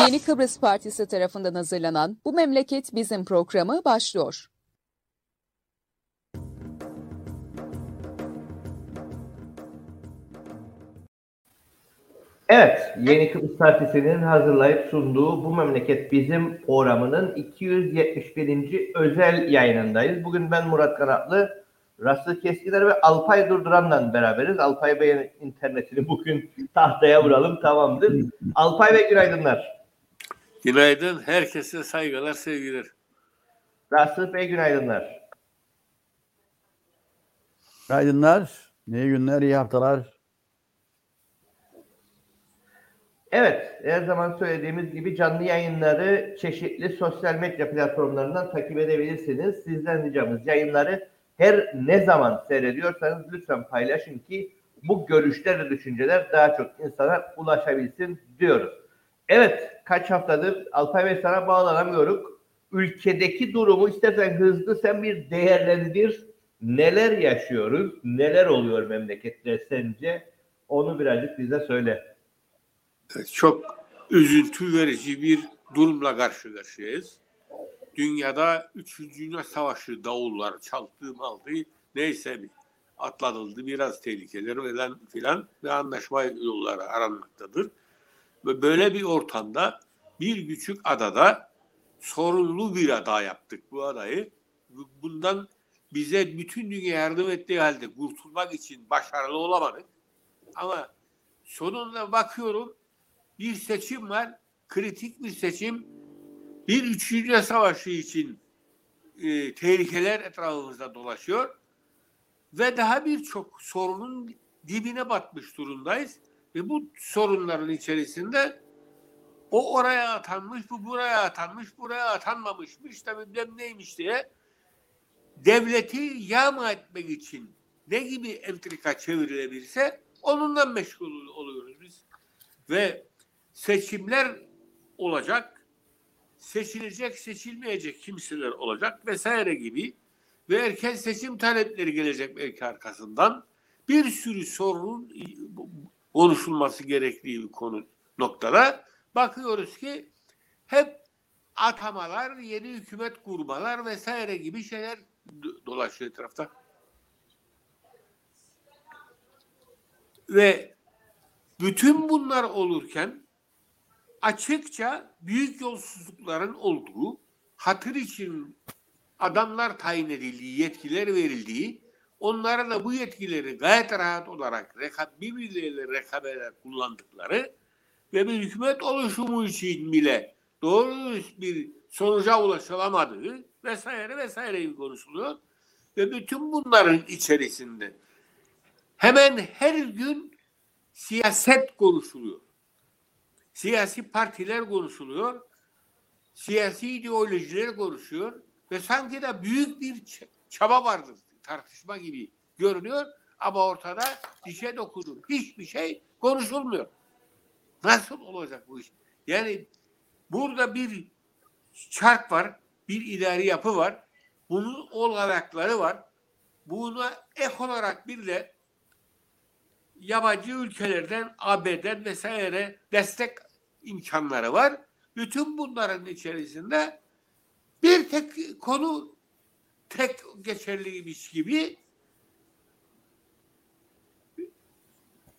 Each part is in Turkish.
Yeni Kıbrıs Partisi tarafından hazırlanan Bu Memleket Bizim programı başlıyor. Evet, Yeni Kıbrıs Partisi'nin hazırlayıp sunduğu Bu Memleket Bizim programının 271. özel yayınındayız. Bugün ben Murat Kanatlı, Raslı Keskiler ve Alpay Durduran'la beraberiz. Alpay Bey'in internetini bugün tahtaya vuralım, tamamdır. Alpay Bey günaydınlar. Günaydın, herkese saygılar, sevgiler. Raslı Bey günaydınlar. Günaydınlar, iyi günler, iyi haftalar. Evet, her zaman söylediğimiz gibi canlı yayınları çeşitli sosyal medya platformlarından takip edebilirsiniz. Sizden ricamız yayınları her ne zaman seyrediyorsanız lütfen paylaşın ki bu görüşler ve düşünceler daha çok insana ulaşabilsin diyoruz. Evet, kaç haftadır Alpay Bey sana bağlanamıyoruz. Ülkedeki durumu istersen hızlı sen bir değerlendir. Neler yaşıyoruz, neler oluyor memlekette sence? Onu birazcık bize söyle. Çok üzüntü verici bir durumla karşı karşıyayız. Dünyada 3. Dünya Savaşı davullar çaldığı aldı neyse bir atlatıldı biraz tehlikeler falan filan ve anlaşma yolları aranmaktadır. Ve böyle bir ortamda bir küçük adada sorunlu bir ada yaptık bu adayı. Bundan bize bütün dünya yardım ettiği halde kurtulmak için başarılı olamadık. Ama sonunda bakıyorum bir seçim var. Kritik bir seçim. Bir üçüncü savaşı için e, tehlikeler etrafımızda dolaşıyor. Ve daha birçok sorunun dibine batmış durumdayız. Ve bu sorunların içerisinde o oraya atanmış, bu buraya atanmış, buraya atanmamışmış da bilmem neymiş diye devleti yağma etmek için ne gibi entrika çevrilebilirse onunla meşgul oluyoruz biz. Ve seçimler olacak, seçilecek, seçilmeyecek kimseler olacak vesaire gibi ve erken seçim talepleri gelecek belki arkasından bir sürü sorunun konuşulması gerektiği bir konu noktada bakıyoruz ki hep atamalar, yeni hükümet kurmalar vesaire gibi şeyler dolaşıyor etrafta. Ve bütün bunlar olurken açıkça büyük yolsuzlukların olduğu, hatır için adamlar tayin edildiği, yetkiler verildiği, onlara da bu yetkileri gayet rahat olarak birbirleriyle rekabete kullandıkları ve bir hükümet oluşumu için bile doğru bir sonuca ulaşılamadığı vesaire vesaire konuşuluyor. Ve bütün bunların içerisinde hemen her gün siyaset konuşuluyor. Siyasi partiler konuşuluyor. Siyasi ideolojiler konuşuyor. Ve sanki de büyük bir çaba vardır. Tartışma gibi görünüyor. Ama ortada dişe dokunur. Hiçbir şey konuşulmuyor. Nasıl olacak bu iş? Yani burada bir çark var. Bir idari yapı var. Bunun olanakları var. Buna ek olarak bir de yabancı ülkelerden, AB'den vesaire destek imkanları var. Bütün bunların içerisinde bir tek konu tek geçerliymiş gibi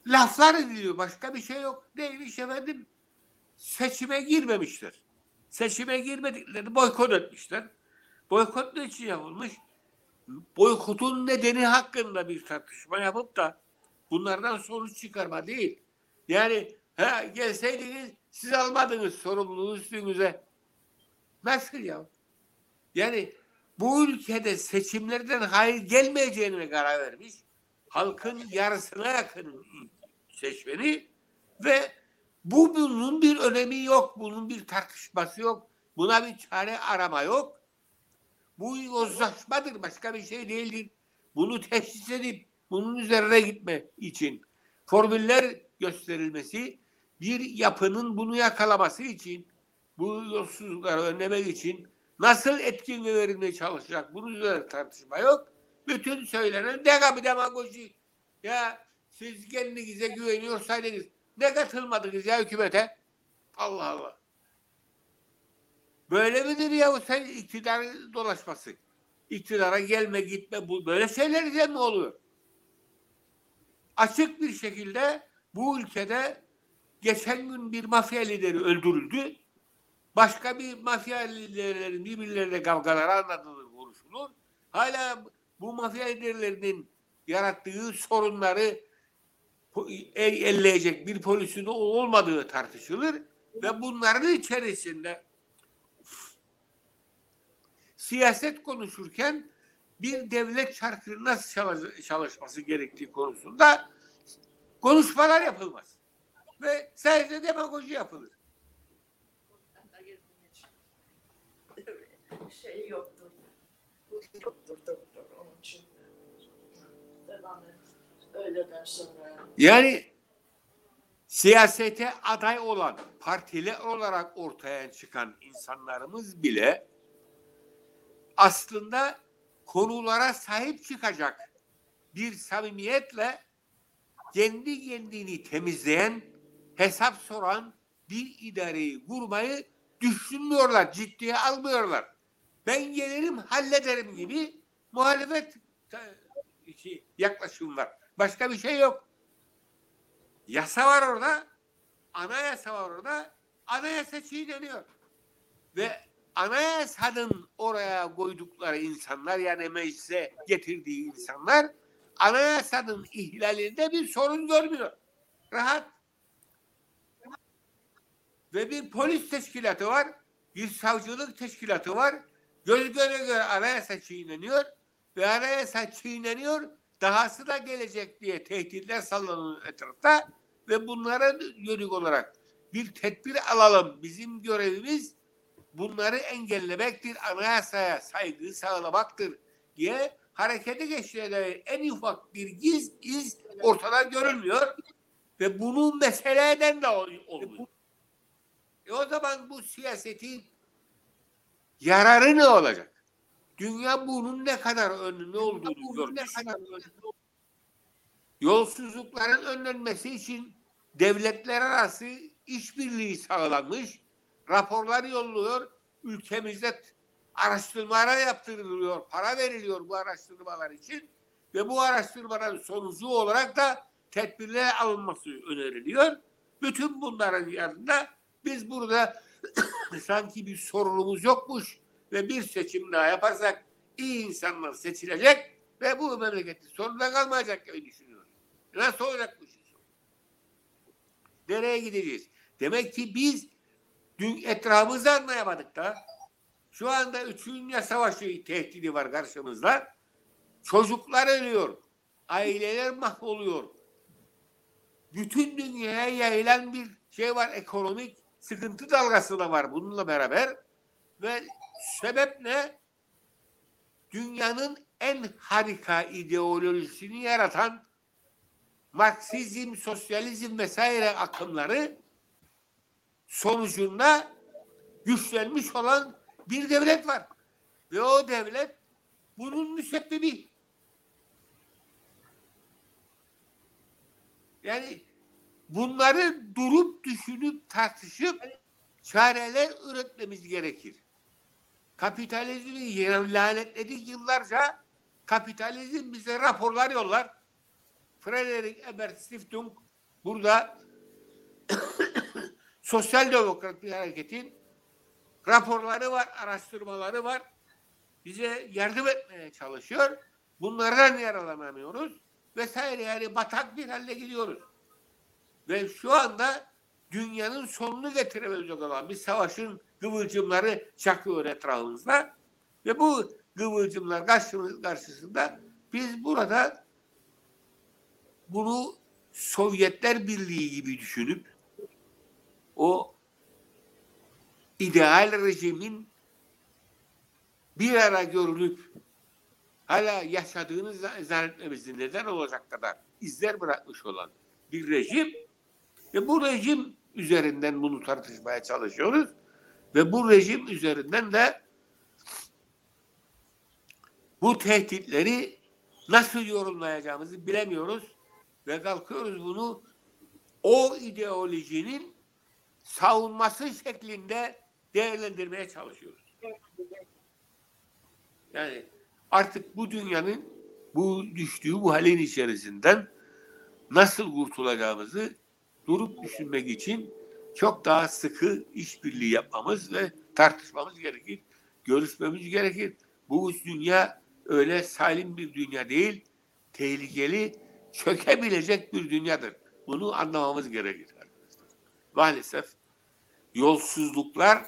laflar ediliyor. Başka bir şey yok. Neymiş efendim? Seçime girmemişler. Seçime girmediklerini boykot etmişler. Boykot ne için yapılmış? Boykotun nedeni hakkında bir tartışma yapıp da bunlardan sonuç çıkarma değil. Yani ha, gelseydiniz siz almadınız sorumluluğu üstünüze. Nasıl ya? Yani bu ülkede seçimlerden hayır gelmeyeceğine karar vermiş. Halkın yarısına yakın seçmeni ve bu bunun bir önemi yok. Bunun bir tartışması yok. Buna bir çare arama yok. Bu yozlaşmadır. Başka bir şey değildir. Bunu teşhis edip bunun üzerine gitme için formüller gösterilmesi bir yapının bunu yakalaması için bu yolsuzlukları önlemek için nasıl etkin verilmeye çalışacak bunun üzerine tartışma yok. Bütün söylenen dega bir demagoji. Ya siz kendinize güveniyorsaydınız ne katılmadınız ya hükümete? Allah Allah. Böyle midir ya sen iktidar dolaşması? İktidara gelme gitme bu böyle şeyler mi oluyor? Açık bir şekilde bu ülkede geçen gün bir mafya lideri öldürüldü. Başka bir mafya liderlerinin birbirlerine kavgaları anlatılır, konuşulur. Hala bu mafya liderlerinin yarattığı sorunları elleyecek bir polisin olmadığı tartışılır ve bunların içerisinde siyaset konuşurken bir devlet şarkı nasıl çalışması gerektiği konusunda konuşmalar yapılmaz. Ve sadece demagoji yapılır. Şey yoktur. Yoktur doktor. Onun için devam et. Öğleden sonra. Yani siyasete aday olan partiler olarak ortaya çıkan insanlarımız bile aslında konulara sahip çıkacak bir samimiyetle kendi kendini temizleyen, hesap soran bir idareyi kurmayı düşünmüyorlar, ciddiye almıyorlar. Ben gelirim hallederim gibi muhalefet yaklaşım var. Başka bir şey yok. Yasa var orada, anayasa var orada, anayasa çiğneniyor. Ve anayasanın oraya koydukları insanlar yani meclise getirdiği insanlar anayasanın ihlalinde bir sorun görmüyor. Rahat. Ve bir polis teşkilatı var, bir savcılık teşkilatı var. Göz göre göre anayasa çiğneniyor ve anayasa çiğneniyor. Dahası da gelecek diye tehditler sallanıyor etrafta ve bunlara yönelik olarak bir tedbir alalım. Bizim görevimiz bunları engellemektir, anayasaya saygı sağlamaktır diye harekete geçtiğine en ufak bir giz iz ortada görülmüyor ve bunun meseleden de olmuyor. E o zaman bu siyasetin yararı ne olacak? Dünya bunun ne kadar önünde olduğunu görmüş. Yolsuzlukların önlenmesi için devletler arası işbirliği sağlanmış raporlar yolluyor. Ülkemizde araştırmalar yaptırılıyor. Para veriliyor bu araştırmalar için. Ve bu araştırmaların sonucu olarak da tedbirler alınması öneriliyor. Bütün bunların yanında biz burada sanki bir sorunumuz yokmuş ve bir seçim daha yaparsak iyi insanlar seçilecek ve bu memleketin sonunda kalmayacak gibi düşünüyoruz. Nasıl olacak bu şey? Nereye gideceğiz? Demek ki biz Dün etrafımızı anlayamadık da. Şu anda üçüncü Dünya Savaşı tehdidi var karşımızda. Çocuklar ölüyor. Aileler mahvoluyor. Bütün dünyaya yayılan bir şey var. Ekonomik sıkıntı dalgası da var bununla beraber. Ve sebep ne? Dünyanın en harika ideolojisini yaratan Marksizm, sosyalizm vesaire akımları sonucunda güçlenmiş olan bir devlet var. Ve o devlet bunun müsebbibi. Yani bunları durup düşünüp tartışıp çareler üretmemiz gerekir. Kapitalizmi lanetledik yıllarca kapitalizm bize raporlar yollar. Frederick Ebert Stiftung burada sosyal demokrat bir hareketin raporları var, araştırmaları var. Bize yardım etmeye çalışıyor. Bunlardan yaralanamıyoruz. Vesaire yani batak bir halde gidiyoruz. Ve şu anda dünyanın sonunu getirebilecek olan bir savaşın kıvılcımları çakıyor etrafımızda. Ve bu kıvılcımlar karşısında biz burada bunu Sovyetler Birliği gibi düşünüp o ideal rejimin bir ara görülüp hala yaşadığını zannetmemizin neden olacak kadar izler bırakmış olan bir rejim ve bu rejim üzerinden bunu tartışmaya çalışıyoruz ve bu rejim üzerinden de bu tehditleri nasıl yorumlayacağımızı bilemiyoruz ve kalkıyoruz bunu o ideolojinin savunması şeklinde değerlendirmeye çalışıyoruz. Yani artık bu dünyanın bu düştüğü bu halin içerisinden nasıl kurtulacağımızı durup düşünmek için çok daha sıkı işbirliği yapmamız ve tartışmamız gerekir. Görüşmemiz gerekir. Bu dünya öyle salim bir dünya değil, tehlikeli, çökebilecek bir dünyadır. Bunu anlamamız gerekir. Maalesef yolsuzluklar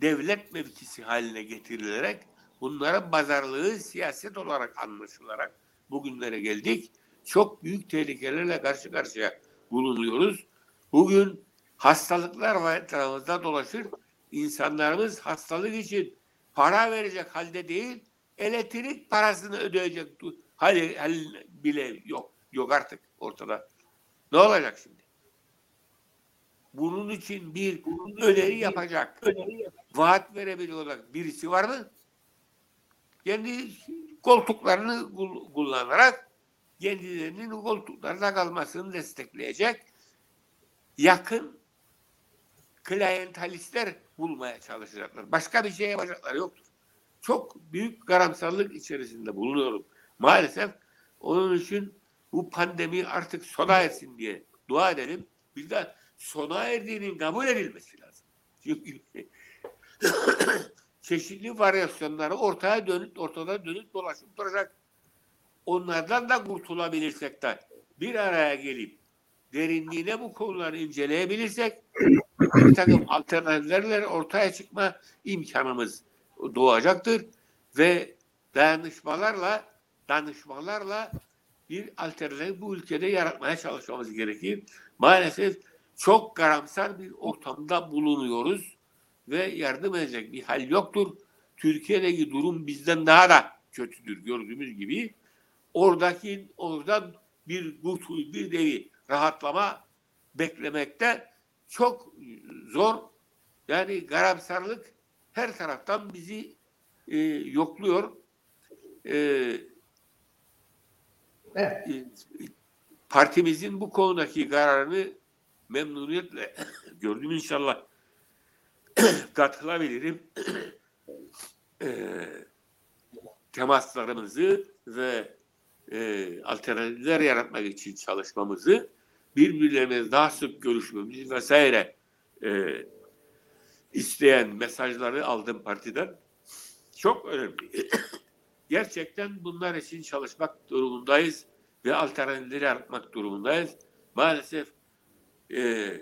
devlet mevkisi haline getirilerek bunların pazarlığı siyaset olarak anlaşılarak bugünlere geldik. Çok büyük tehlikelerle karşı karşıya bulunuyoruz. Bugün hastalıklar var etrafımızda dolaşır. İnsanlarımız hastalık için para verecek halde değil, elektrik parasını ödeyecek hal, hal bile yok. Yok artık ortada. Ne olacak şimdi? Bunun için bir öneri yapacak, vaat verebiliyorlar. Birisi var mı? Kendi koltuklarını kul- kullanarak kendilerinin koltuklarda kalmasını destekleyecek yakın klientalistler bulmaya çalışacaklar. Başka bir şey yapacaklar yoktur. Çok büyük karamsarlık içerisinde bulunuyorum. Maalesef onun için bu pandemi artık sona ersin diye dua edelim. Bir de sona erdiğinin kabul edilmesi lazım. Çünkü çeşitli varyasyonları ortaya dönüp ortada dönüp dolaşıp duracak. Onlardan da kurtulabilirsek de bir araya gelip derinliğine bu konuları inceleyebilirsek bir takım alternatiflerle ortaya çıkma imkanımız doğacaktır ve dayanışmalarla danışmalarla bir alternatif bu ülkede yaratmaya çalışmamız gerekir. Maalesef çok karamsar bir ortamda bulunuyoruz ve yardım edecek bir hal yoktur. Türkiye'deki durum bizden daha da kötüdür gördüğümüz gibi. Oradaki oradan bir kurtul bir devi rahatlama beklemekte çok zor. Yani karamsarlık her taraftan bizi e, yokluyor. E, Evet. e, partimizin bu konudaki kararını memnuniyetle gördüm inşallah katılabilirim. e, temaslarımızı ve alternatifler yaratmak için çalışmamızı birbirlerine daha sık görüşmemiz vesaire e, isteyen mesajları aldım partiden. Çok önemli. Gerçekten bunlar için çalışmak durumundayız ve alternatifleri yaratmak durumundayız. Maalesef e,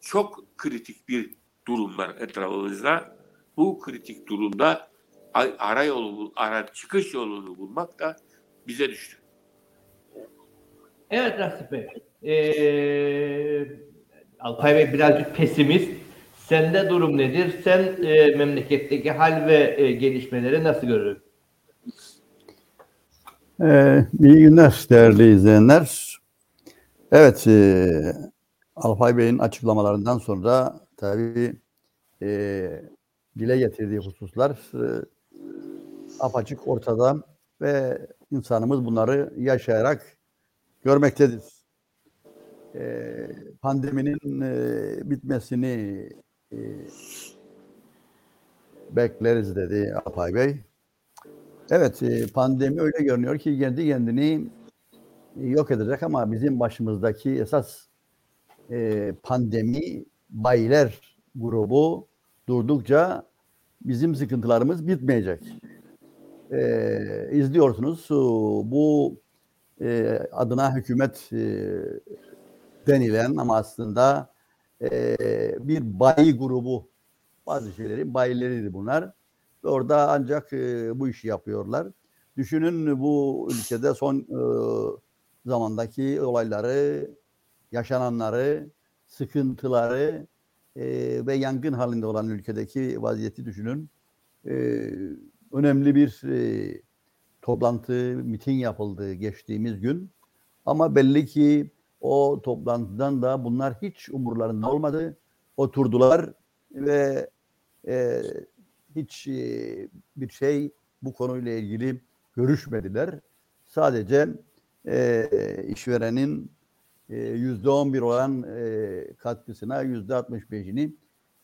çok kritik bir durum var etrafımızda. Bu kritik durumda ara yolu, ara çıkış yolunu bulmak da bize düştü. Evet Nasip Bey. Ee, Alpay Bey birazcık pesimist. Sende durum nedir? Sen e, memleketteki hal ve e, gelişmeleri nasıl görürsün? Ee, iyi günler değerli izleyenler. Evet, e, Alpay Bey'in açıklamalarından sonra tabii e, dile getirdiği hususlar e, apaçık ortada ve insanımız bunları yaşayarak görmektedir. E, pandeminin e, bitmesini e, bekleriz dedi Alpay Bey. Evet, e, pandemi öyle görünüyor ki kendi kendini e, yok edecek ama bizim başımızdaki esas e, pandemi bayiler grubu durdukça bizim sıkıntılarımız bitmeyecek. E, izliyorsunuz bu e, adına hükümet e, denilen ama aslında e, bir bayi grubu bazı şeylerin bayileriydi bunlar. Orada ancak e, bu işi yapıyorlar. Düşünün bu ülkede son e, zamandaki olayları, yaşananları, sıkıntıları e, ve yangın halinde olan ülkedeki vaziyeti düşünün. E, önemli bir e, toplantı, miting yapıldı geçtiğimiz gün. Ama belli ki o toplantıdan da bunlar hiç umurlarında olmadı. Oturdular ve e, hiç e, bir şey bu konuyla ilgili görüşmediler. Sadece e, işverenin e, yüzde on bir olan e, katkısına yüzde altmış beşini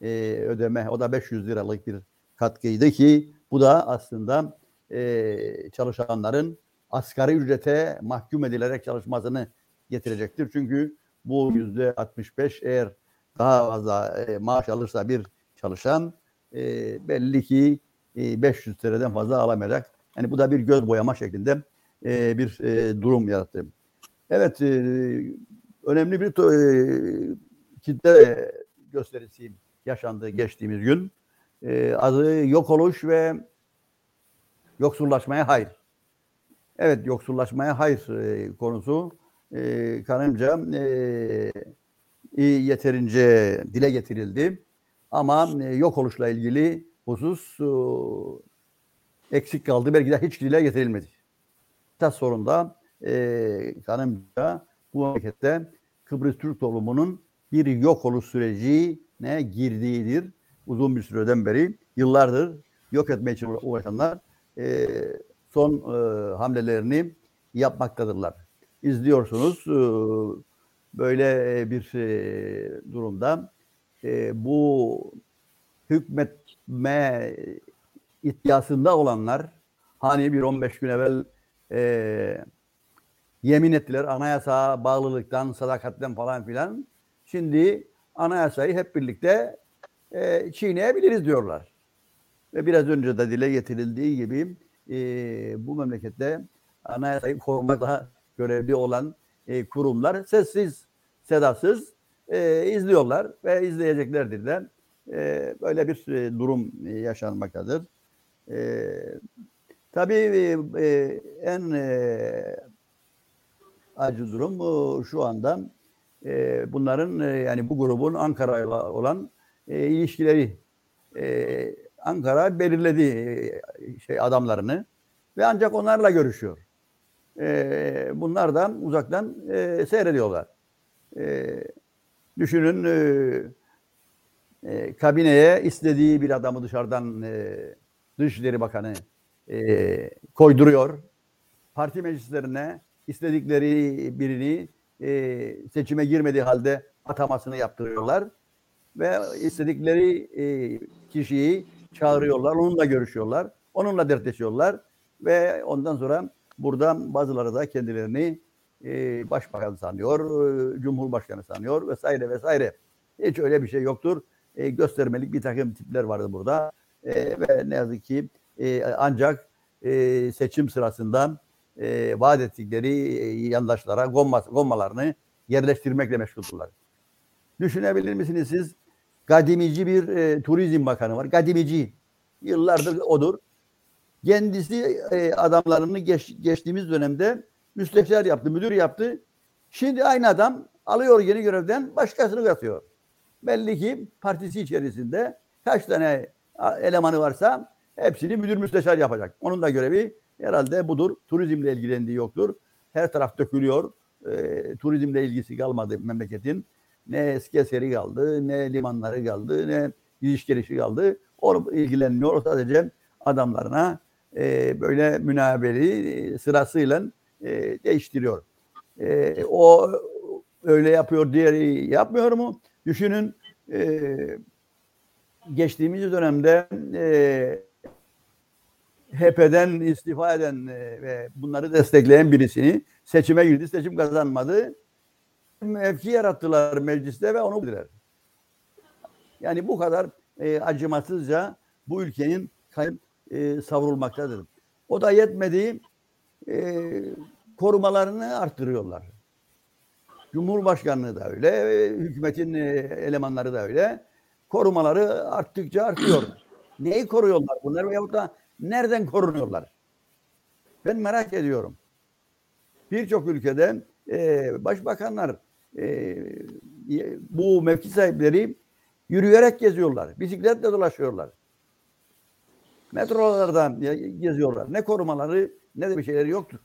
e, ödeme. O da 500 liralık bir katkıydı ki bu da aslında e, çalışanların asgari ücrete mahkum edilerek çalışmasını getirecektir. Çünkü bu yüzde 65 eğer daha fazla e, maaş alırsa bir çalışan e, belli ki e, 500 TL'den fazla alamayacak. Yani bu da bir göz boyama şeklinde e, bir e, durum yarattı. Evet, e, önemli bir e, kitle gösterisi yaşandı geçtiğimiz gün. E, adı yok oluş ve yoksullaşmaya hayır. Evet, yoksullaşmaya hayır e, konusu e, kanımca e, yeterince dile getirildi. Ama e, yok oluşla ilgili husus e, eksik kaldı. Belki de hiç dile getirilmedi. Esas sorun da e, kanımca bu memlekette Kıbrıs Türk toplumunun bir yok oluş sürecine girdiğidir. Uzun bir süreden beri, yıllardır yok etmeye için uğraşanlar e, son e, hamlelerini yapmaktadırlar. İzliyorsunuz e, böyle bir e, durumda e, bu hükmetme iddiasında olanlar hani bir 15 gün evvel e, yemin ettiler anayasa bağlılıktan, sadakatten falan filan. Şimdi anayasayı hep birlikte e, çiğneyebiliriz diyorlar. Ve biraz önce de dile getirildiği gibi e, bu memlekette anayasayı korumakla görevli olan e, kurumlar sessiz, sedasız e, izliyorlar ve izleyeceklerdir de e, böyle bir e, durum e, yaşanmaktadır. E, tabii e, e, en e, acı durum e, şu anda e, bunların e, yani bu grubun Ankara'yla olan e, ilişkileri. E, Ankara belirledi e, şey adamlarını ve ancak onlarla görüşüyor. E, bunlar da uzaktan e, seyrediyorlar. E, düşünün kabineye istediği bir adamı dışarıdan Dışişleri Bakanı koyduruyor. Parti meclislerine istedikleri birini seçime girmediği halde atamasını yaptırıyorlar ve istedikleri kişiyi çağırıyorlar, onunla görüşüyorlar, onunla dertleşiyorlar ve ondan sonra buradan bazıları da kendilerini e, başbakan sanıyor, e, cumhurbaşkanı sanıyor vesaire vesaire. Hiç öyle bir şey yoktur. E, göstermelik bir takım tipler vardı burada e, ve ne yazık ki e, ancak e, seçim sırasında e, vaat ettikleri e, yandaşlara gomma, gommalarını yerleştirmekle meşguldurlar. Düşünebilir misiniz siz? Gadimici bir e, turizm bakanı var. Gadimici. Yıllardır odur. Kendisi e, adamlarını geç, geçtiğimiz dönemde müsteşar yaptı, müdür yaptı. Şimdi aynı adam alıyor yeni görevden başkasını katıyor. Belli ki partisi içerisinde kaç tane elemanı varsa hepsini müdür müsteşar yapacak. Onun da görevi herhalde budur. Turizmle ilgilendiği yoktur. Her taraf dökülüyor. E, turizmle ilgisi kalmadı memleketin. Ne eski eseri kaldı, ne limanları kaldı, ne gidiş gelişi kaldı. O ilgilenmiyor. Sadece adamlarına e, böyle münabeli e, sırasıyla e, değiştiriyor. E, o öyle yapıyor, diğeri yapmıyor mu? Düşünün e, geçtiğimiz dönemde e, HP'den istifa eden e, ve bunları destekleyen birisini seçime girdi, seçim kazanmadı. Mevki yarattılar mecliste ve onu bildiler. Yani bu kadar e, acımasızca bu ülkenin kayıp e, savrulmaktadır. O da yetmedi, e, korumalarını arttırıyorlar. Cumhurbaşkanlığı da öyle, hükümetin e, elemanları da öyle. Korumaları arttıkça artıyor. Neyi koruyorlar bunlar veyahut da nereden korunuyorlar? Ben merak ediyorum. Birçok ülkede e, başbakanlar e, bu mevki sahipleri yürüyerek geziyorlar. Bisikletle dolaşıyorlar. Metrolarda geziyorlar. Ne korumaları ne de bir şeyleri yoktur.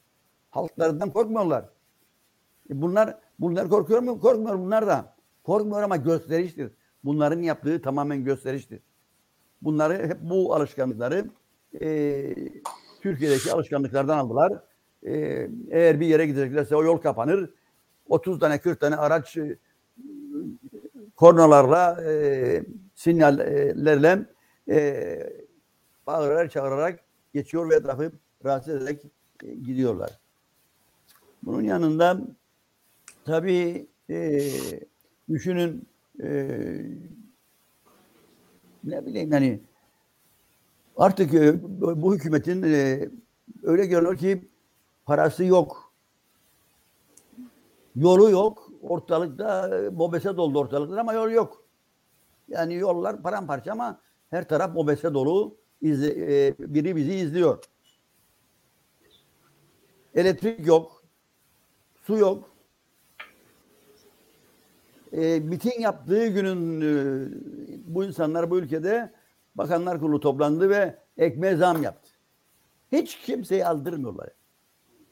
Halklarından korkmuyorlar. E bunlar bunlar korkuyor mu? Korkmuyor bunlar da. Korkmuyor ama gösteriştir. Bunların yaptığı tamamen gösteriştir. Bunları hep bu alışkanlıkları e, Türkiye'deki alışkanlıklardan aldılar. E, eğer bir yere gideceklerse o yol kapanır. 30 tane 40 tane araç e, kornalarla e, sinyallerle e, bağırarak çağırarak geçiyor ve etrafı rahatsız ederek e, gidiyorlar. Bunun yanında tabii e, düşünün e, ne bileyim yani artık e, bu hükümetin e, öyle görünüyor ki parası yok. Yolu yok. Ortalıkta e, mobese doldu ortalıklar ama yol yok. Yani yollar paramparça ama her taraf mobese dolu. İzle, e, biri bizi izliyor. Elektrik yok. Su yok. E, miting yaptığı günün e, bu insanlar bu ülkede Bakanlar Kurulu toplandı ve ekmeğe zam yaptı. Hiç kimseyi aldırmıyorlar.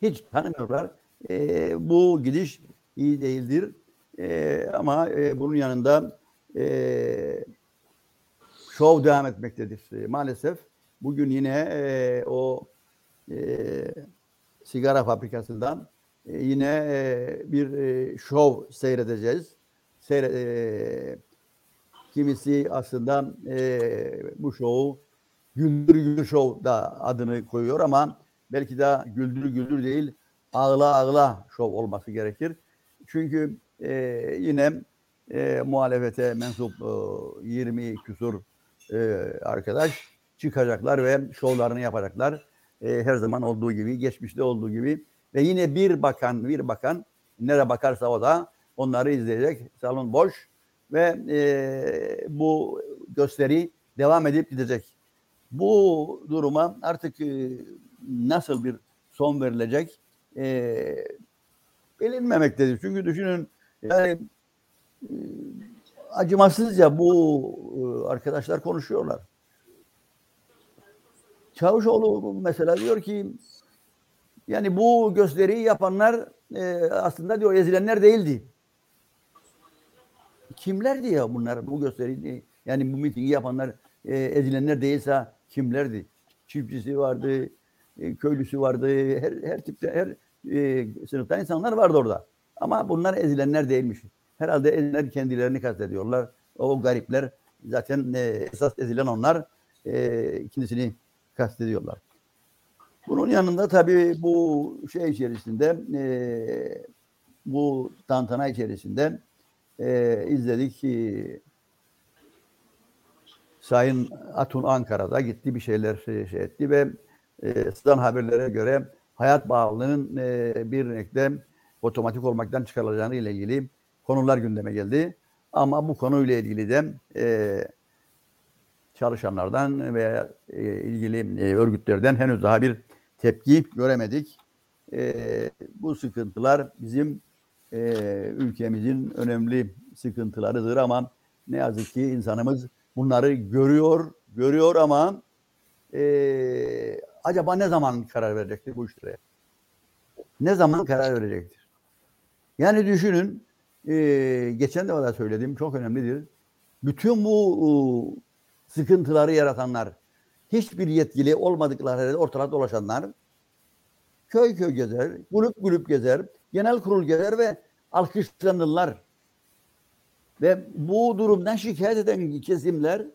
Hiç tanımıyorlar. E, bu gidiş iyi değildir. E, ama e, bunun yanında e, şov devam etmektedir. E, maalesef bugün yine e, o e, sigara fabrikasından e, yine e, bir e, şov seyredeceğiz. Seyre, e, kimisi aslında e, bu şovu Güldür Güldür Show da adını koyuyor ama belki de Güldür Güldür değil Ağla Ağla Show olması gerekir. Çünkü e, yine e, muhalefete mensup e, 20 küsur e, arkadaş çıkacaklar ve şovlarını yapacaklar. E, her zaman olduğu gibi, geçmişte olduğu gibi ve yine bir bakan, bir bakan nereye bakarsa o da onları izleyecek. Salon boş ve e, bu gösteri devam edip gidecek. Bu duruma artık e, nasıl bir son verilecek e, bilinmemektedir. Çünkü düşünün yani e, acımasızca bu e, arkadaşlar konuşuyorlar. Çavuşoğlu mesela diyor ki yani bu gösteriyi yapanlar e, aslında diyor ezilenler değildi. Kimlerdi ya bunlar bu gösteriyi yani bu mitingi yapanlar e, ezilenler değilse kimlerdi? Çiftçisi vardı, e, köylüsü vardı, her, her tipte her e, sınıftan insanlar vardı orada. Ama bunlar ezilenler değilmiş. Herhalde ezilenler kendilerini kastediyorlar. O garipler zaten e, esas ezilen onlar e, ikincisini kastediyorlar. Bunun yanında tabii bu şey içerisinde e, bu tantana içerisinde e, izledik ki Sayın Atun Ankara'da gitti bir şeyler şey, şey etti ve e, sıdan haberlere göre hayat bağlılığının e, bir renkte otomatik olmaktan çıkarılacağını ile ilgili konular gündeme geldi. Ama bu konuyla ilgili de e, çalışanlardan veya e, ilgili e, örgütlerden henüz daha bir tepki göremedik. E, bu sıkıntılar bizim e, ülkemizin önemli sıkıntılarıdır ama ne yazık ki insanımız bunları görüyor, görüyor ama e, acaba ne zaman karar verecektir bu işlere? Ne zaman karar verecektir? Yani düşünün, e, geçen de da söyledim, çok önemlidir. Bütün bu e, sıkıntıları yaratanlar, hiçbir yetkili olmadıkları yerde ortalıkta dolaşanlar, köy köy gezer, grup grup gezer, genel kurul gezer ve alkışlanırlar. Ve bu durumdan şikayet eden kesimler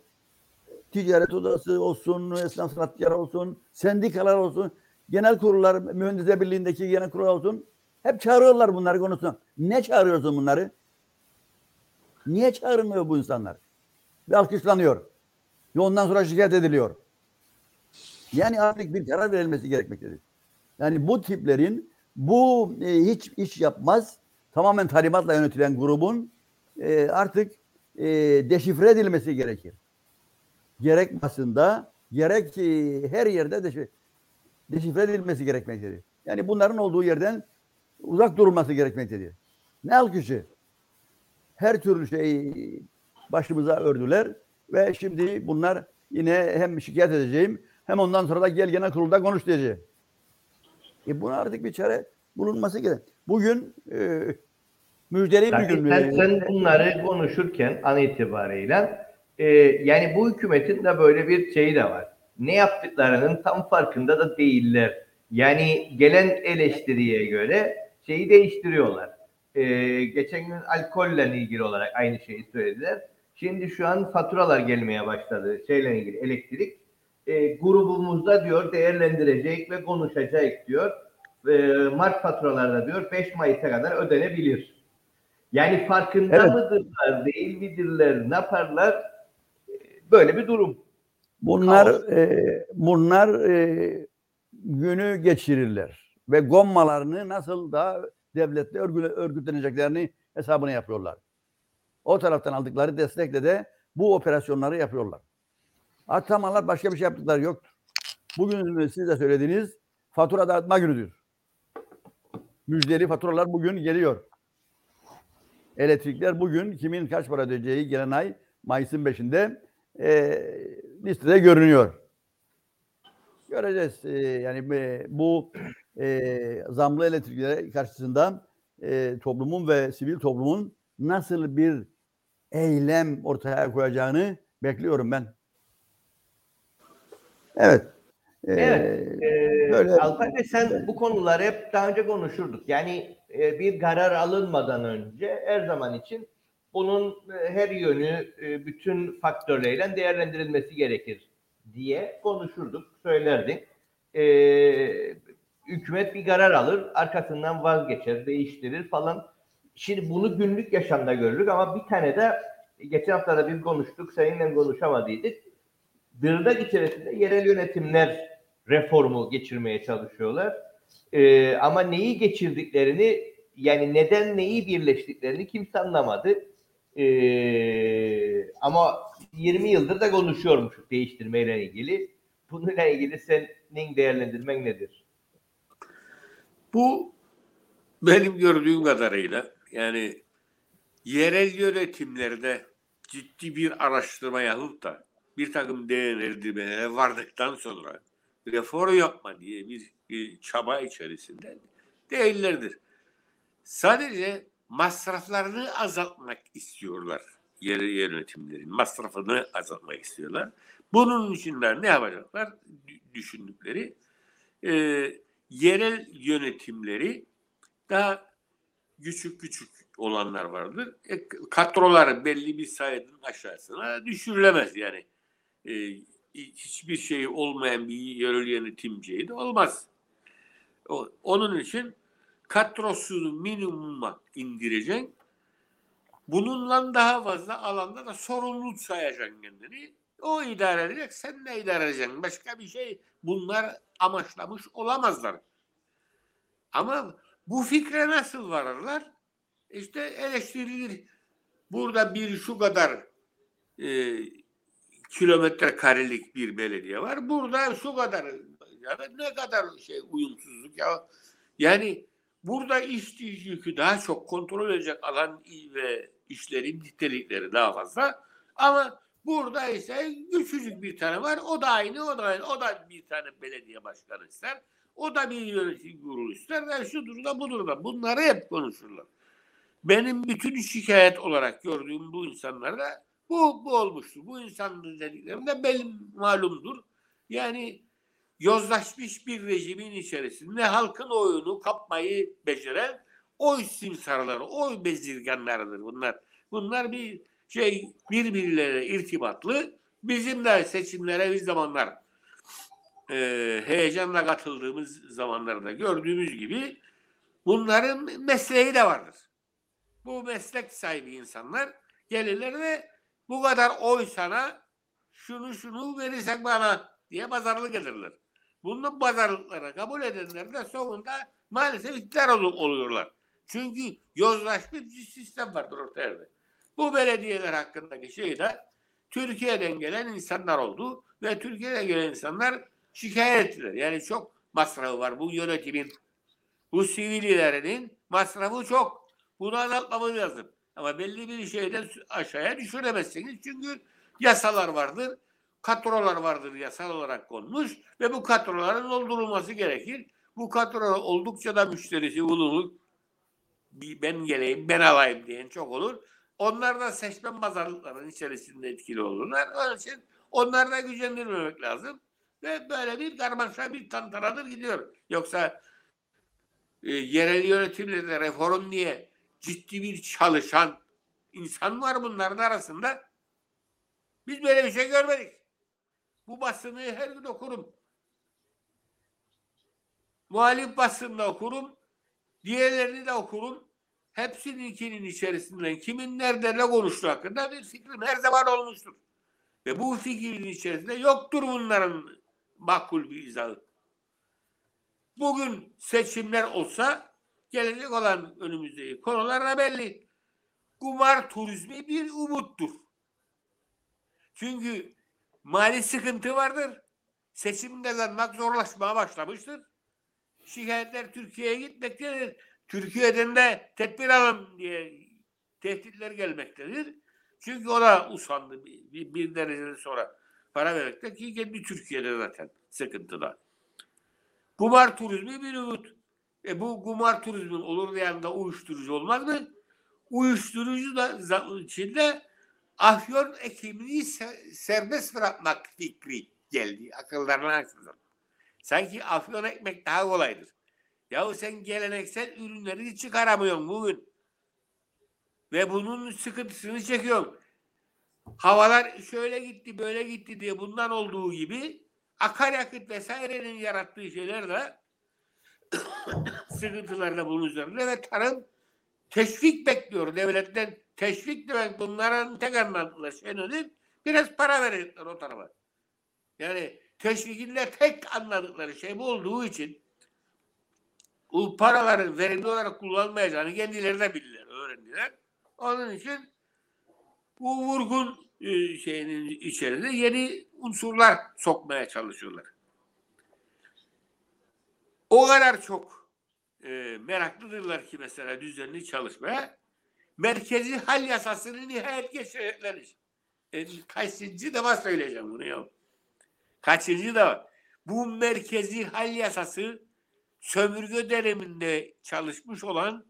ticaret odası olsun, esnaf sanatçılar olsun, sendikalar olsun, genel kurullar, mühendisler birliğindeki genel kurul olsun. Hep çağırıyorlar bunları konusunda. Ne çağırıyorsun bunları? Niye çağırmıyor bu insanlar? Ve alkışlanıyor. Ve ondan sonra şikayet ediliyor. Yani artık bir karar verilmesi gerekmektedir. Yani bu tiplerin bu e, hiç iş yapmaz, tamamen talimatla yönetilen grubun e, artık e, deşifre edilmesi gerekir. Gerek basında, gerek e, her yerde deşifre, deşifre edilmesi gerekmektedir. Yani bunların olduğu yerden uzak durulması gerekmektedir. Ne alkışı? Her türlü şeyi başımıza ördüler ve şimdi bunlar yine hem şikayet edeceğim hem ondan sonra da gel genel kurulda konuş diyeceğim. E buna artık bir çare bulunması gerek. Bugün e, müjdeli bir gün. Zaten sen bunları konuşurken an itibariyle e, yani bu hükümetin de böyle bir şeyi de var. Ne yaptıklarının tam farkında da değiller. Yani gelen eleştiriye göre şeyi değiştiriyorlar. E, geçen gün alkolle ilgili olarak aynı şeyi söylediler. Şimdi şu an faturalar gelmeye başladı şeyle ilgili elektrik. E, grubumuzda diyor değerlendirecek ve konuşacak diyor. E, Mart faturalarda diyor 5 Mayıs'a kadar ödenebilir. Yani farkında Evet. mıdırlar, değil midirler, ne yaparlar? Böyle bir durum. Bunlar Kaos. e, bunlar e, günü geçirirler ve gommalarını nasıl da devletle örgü- örgütleneceklerini hesabını yapıyorlar. O taraftan aldıkları destekle de bu operasyonları yapıyorlar. Atamalar başka bir şey yaptıkları yok. Bugün siz de söylediğiniz fatura dağıtma günüdür. Müjdeli faturalar bugün geliyor. Elektrikler bugün kimin kaç para ödeyeceği gelen ay Mayıs'ın 5'inde e, listede görünüyor. Göreceğiz. E, yani e, bu e, zamlı elektriklere karşısında e, toplumun ve sivil toplumun nasıl bir eylem ortaya koyacağını bekliyorum ben. Evet. E, Evet. Ee, böyle- Bey sen bu konuları hep daha önce konuşurduk. Yani e, bir karar alınmadan önce her zaman için bunun e, her yönü e, bütün faktörleriyle değerlendirilmesi gerekir diye konuşurduk, söylerdik. E, hükümet bir karar alır, arkasından vazgeçer, değiştirir falan. Şimdi bunu günlük yaşamda görürük ama bir tane de geçen hafta da biz konuştuk, seninle konuşamadıydık. Dırdak içerisinde yerel yönetimler reformu geçirmeye çalışıyorlar. Ee, ama neyi geçirdiklerini yani neden neyi birleştiklerini kimse anlamadı. Ee, ama 20 yıldır da konuşuyormuşuz değiştirmeyle ilgili. Bununla ilgili senin değerlendirmen nedir? Bu benim gördüğüm kadarıyla yani yerel yönetimlerde ciddi bir araştırma yapıp da bir takım değerlendirmelere vardıktan sonra reform yapma diye bir, bir çaba içerisinde değillerdir. Sadece masraflarını azaltmak istiyorlar yerel yönetimlerin masrafını azaltmak istiyorlar. Bunun için de ne yapacaklar? Dü- Düşündükleri e, yerel yönetimleri daha küçük küçük olanlar vardır. E, kadroları belli bir sayının aşağısına düşürülemez yani. E, hiçbir şey olmayan bir yerel yönetimciyi de olmaz. O, onun için kadrosunu minimuma indireceksin. Bununla daha fazla alanda da sorumluluk sayacaksın kendini. O idare edecek, sen de idare edeceksin. Başka bir şey bunlar amaçlamış olamazlar. Ama bu fikre nasıl varırlar? İşte eleştirilir. Burada bir şu kadar e, kilometre karelik bir belediye var. Burada şu kadar ya ne kadar şey uyumsuzluk ya. Yani burada iş yükü daha çok kontrol edecek alan ve işlerin nitelikleri daha fazla. Ama burada ise küçücük bir tane var. O da aynı, o da aynı. O da bir tane belediye başkanı ister. O da bir yönetim kurulu ister. Ve şudur da budur da. Bunları hep konuşurlar. Benim bütün şikayet olarak gördüğüm bu insanlarda bu, bu olmuştur. Bu insanların dediklerinde benim malumdur. Yani yozlaşmış bir rejimin içerisinde halkın oyunu kapmayı beceren oy simsarları, oy bezirganlarıdır bunlar. Bunlar bir şey birbirleriyle irtibatlı. Bizim de seçimlere bir zamanlar e, heyecanla katıldığımız zamanlarda gördüğümüz gibi bunların mesleği de vardır. Bu meslek sahibi insanlar gelirler ve bu kadar oy sana şunu şunu verirsen bana diye pazarlık ederler. Bunun pazarlıklara kabul edenler de sonunda maalesef iktidar ol- oluyorlar. Çünkü yozlaşmış bir sistem vardır ortaya. Bu belediyeler hakkındaki şey de Türkiye'den gelen insanlar oldu ve Türkiye'den gelen insanlar şikayet ettiler. Yani çok masrafı var bu yönetimin. Bu sivililerinin masrafı çok. Bunu azaltmamız lazım. Ama belli bir şeyden aşağıya düşüremezsiniz. Çünkü yasalar vardır. Kadrolar vardır yasal olarak konmuş ve bu kadroların doldurulması gerekir. Bu kadro oldukça da müşterisi bulunur. Ben geleyim, ben alayım diyen çok olur. Onlar da seçmen pazarlıkların içerisinde etkili olurlar. Onun için onları da gücendirmemek lazım. Ve böyle bir karmaşa bir tantanadır gidiyor. Yoksa e, yerel yönetimlerde reform diye ciddi bir çalışan insan var bunların arasında. Biz böyle bir şey görmedik. Bu basını her gün okurum. Muhalif basında okurum. Diğerlerini de okurum. Hepsininkinin içerisinden kimin nerede ne konuştuğu hakkında bir fikrim her zaman olmuştur. Ve bu fikrin içerisinde yoktur bunların makul bir izahı. Bugün seçimler olsa gelecek olan önümüzdeki konular da belli. Kumar turizmi bir umuttur. Çünkü mali sıkıntı vardır. Seçim kazanmak zorlaşmaya başlamıştır. Şikayetler Türkiye'ye gitmektedir. Türkiye'den de tedbir alın diye tehditler gelmektedir. Çünkü o da usandı bir, bir, dereceden sonra para vermekte ki kendi Türkiye'de zaten sıkıntıda. Kumar turizmi bir umut. E bu kumar turizmin olur yanında uyuşturucu olmaz mı? Uyuşturucu da içinde afyon ekimini se- serbest bırakmak fikri geldi akıllarına açıldı. Sanki afyon ekmek daha kolaydır. Yahu sen geleneksel ürünleri çıkaramıyorsun bugün. Ve bunun sıkıntısını çekiyorsun. Havalar şöyle gitti böyle gitti diye bundan olduğu gibi akaryakıt vesairenin yarattığı şeyler de sıkıntılar da bunun üzerinde ve tarım teşvik bekliyor devletten. Teşvik demek bunların tek anlamıyla şey nedir? Biraz para verecekler o tarafa. Yani teşvikin de tek anladıkları şey bu olduğu için bu paraların verimli olarak kullanmayacağını kendileri de bildiler, öğrendiler. Onun için bu vurgun e, şeyinin içerisinde yeni unsurlar sokmaya çalışıyorlar. O kadar çok e, meraklıdırlar ki mesela düzenli çalışmaya. Merkezi hal yasasını nihayet geçirecekler. E, kaçıncı defa söyleyeceğim bunu ya. Kaçıncı defa. Bu merkezi hal yasası sömürge döneminde çalışmış olan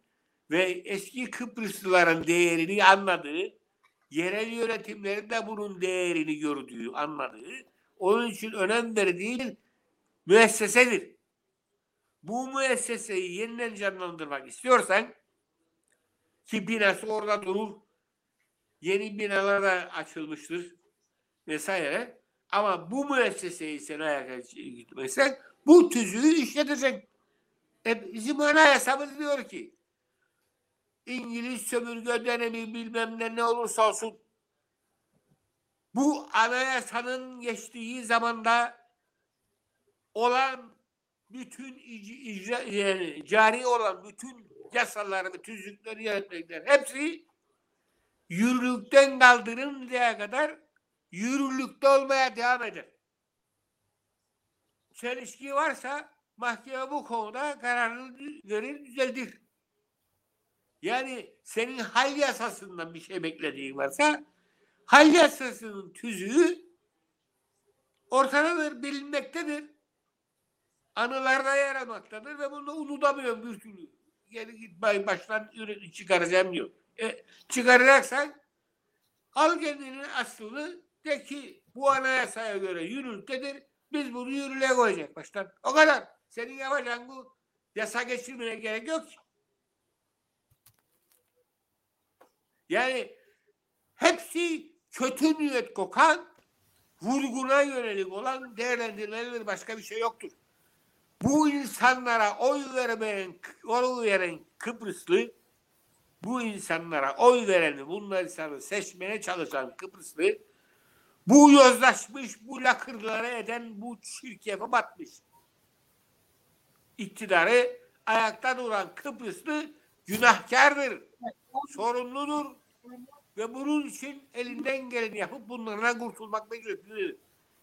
ve eski Kıbrıslıların değerini anladığı, yerel yönetimlerin de bunun değerini gördüğü, anladığı, onun için önem verdiği müessesedir. Bu müesseseyi yeniden canlandırmak istiyorsan ki binası orada durur, yeni binalar da açılmıştır vesaire. Ama bu müesseseyi sen ayakta gitmezsen bu tüzüğü işleteceksin. E bizim anayasamız diyor ki İngiliz sömürge dönemi bilmem ne ne olursa olsun bu anayasanın geçtiği zamanda olan bütün ic- icra, yani cari olan bütün yasaları tüzükleri yönetmekler hepsi yürürlükten kaldırıncaya kadar yürürlükte olmaya devam eder. Çelişki varsa mahkeme bu konuda kararını verir, düzeltir. Yani senin hal yasasından bir şey beklediğin varsa hal yasasının tüzüğü ortadadır, bilinmektedir. Anılarda yer almaktadır ve bunu unutamıyorum bir türlü. Geri git baştan çıkaracağım diyor. E, çıkaracaksan al kendinin aslını de ki bu anayasaya göre yürürlüktedir. Biz bunu yürürlüğe koyacak baştan. O kadar. Senin yapacağın bu yasa geçirmeye gerek yok ki. Yani hepsi kötü niyet kokan, vurguna yönelik olan değerlendirmeleri başka bir şey yoktur. Bu insanlara oy vermeyen, oy veren Kıbrıslı, bu insanlara oy vereni, bunlar insanı seçmeye çalışan Kıbrıslı, bu yozlaşmış, bu lakırları eden bu çirkefe batmış. İktidarı ayakta duran Kıbrıslı günahkardır, sorumludur ve bunun için elinden geleni yapıp bunlardan kurtulmak mecburiyetindedir.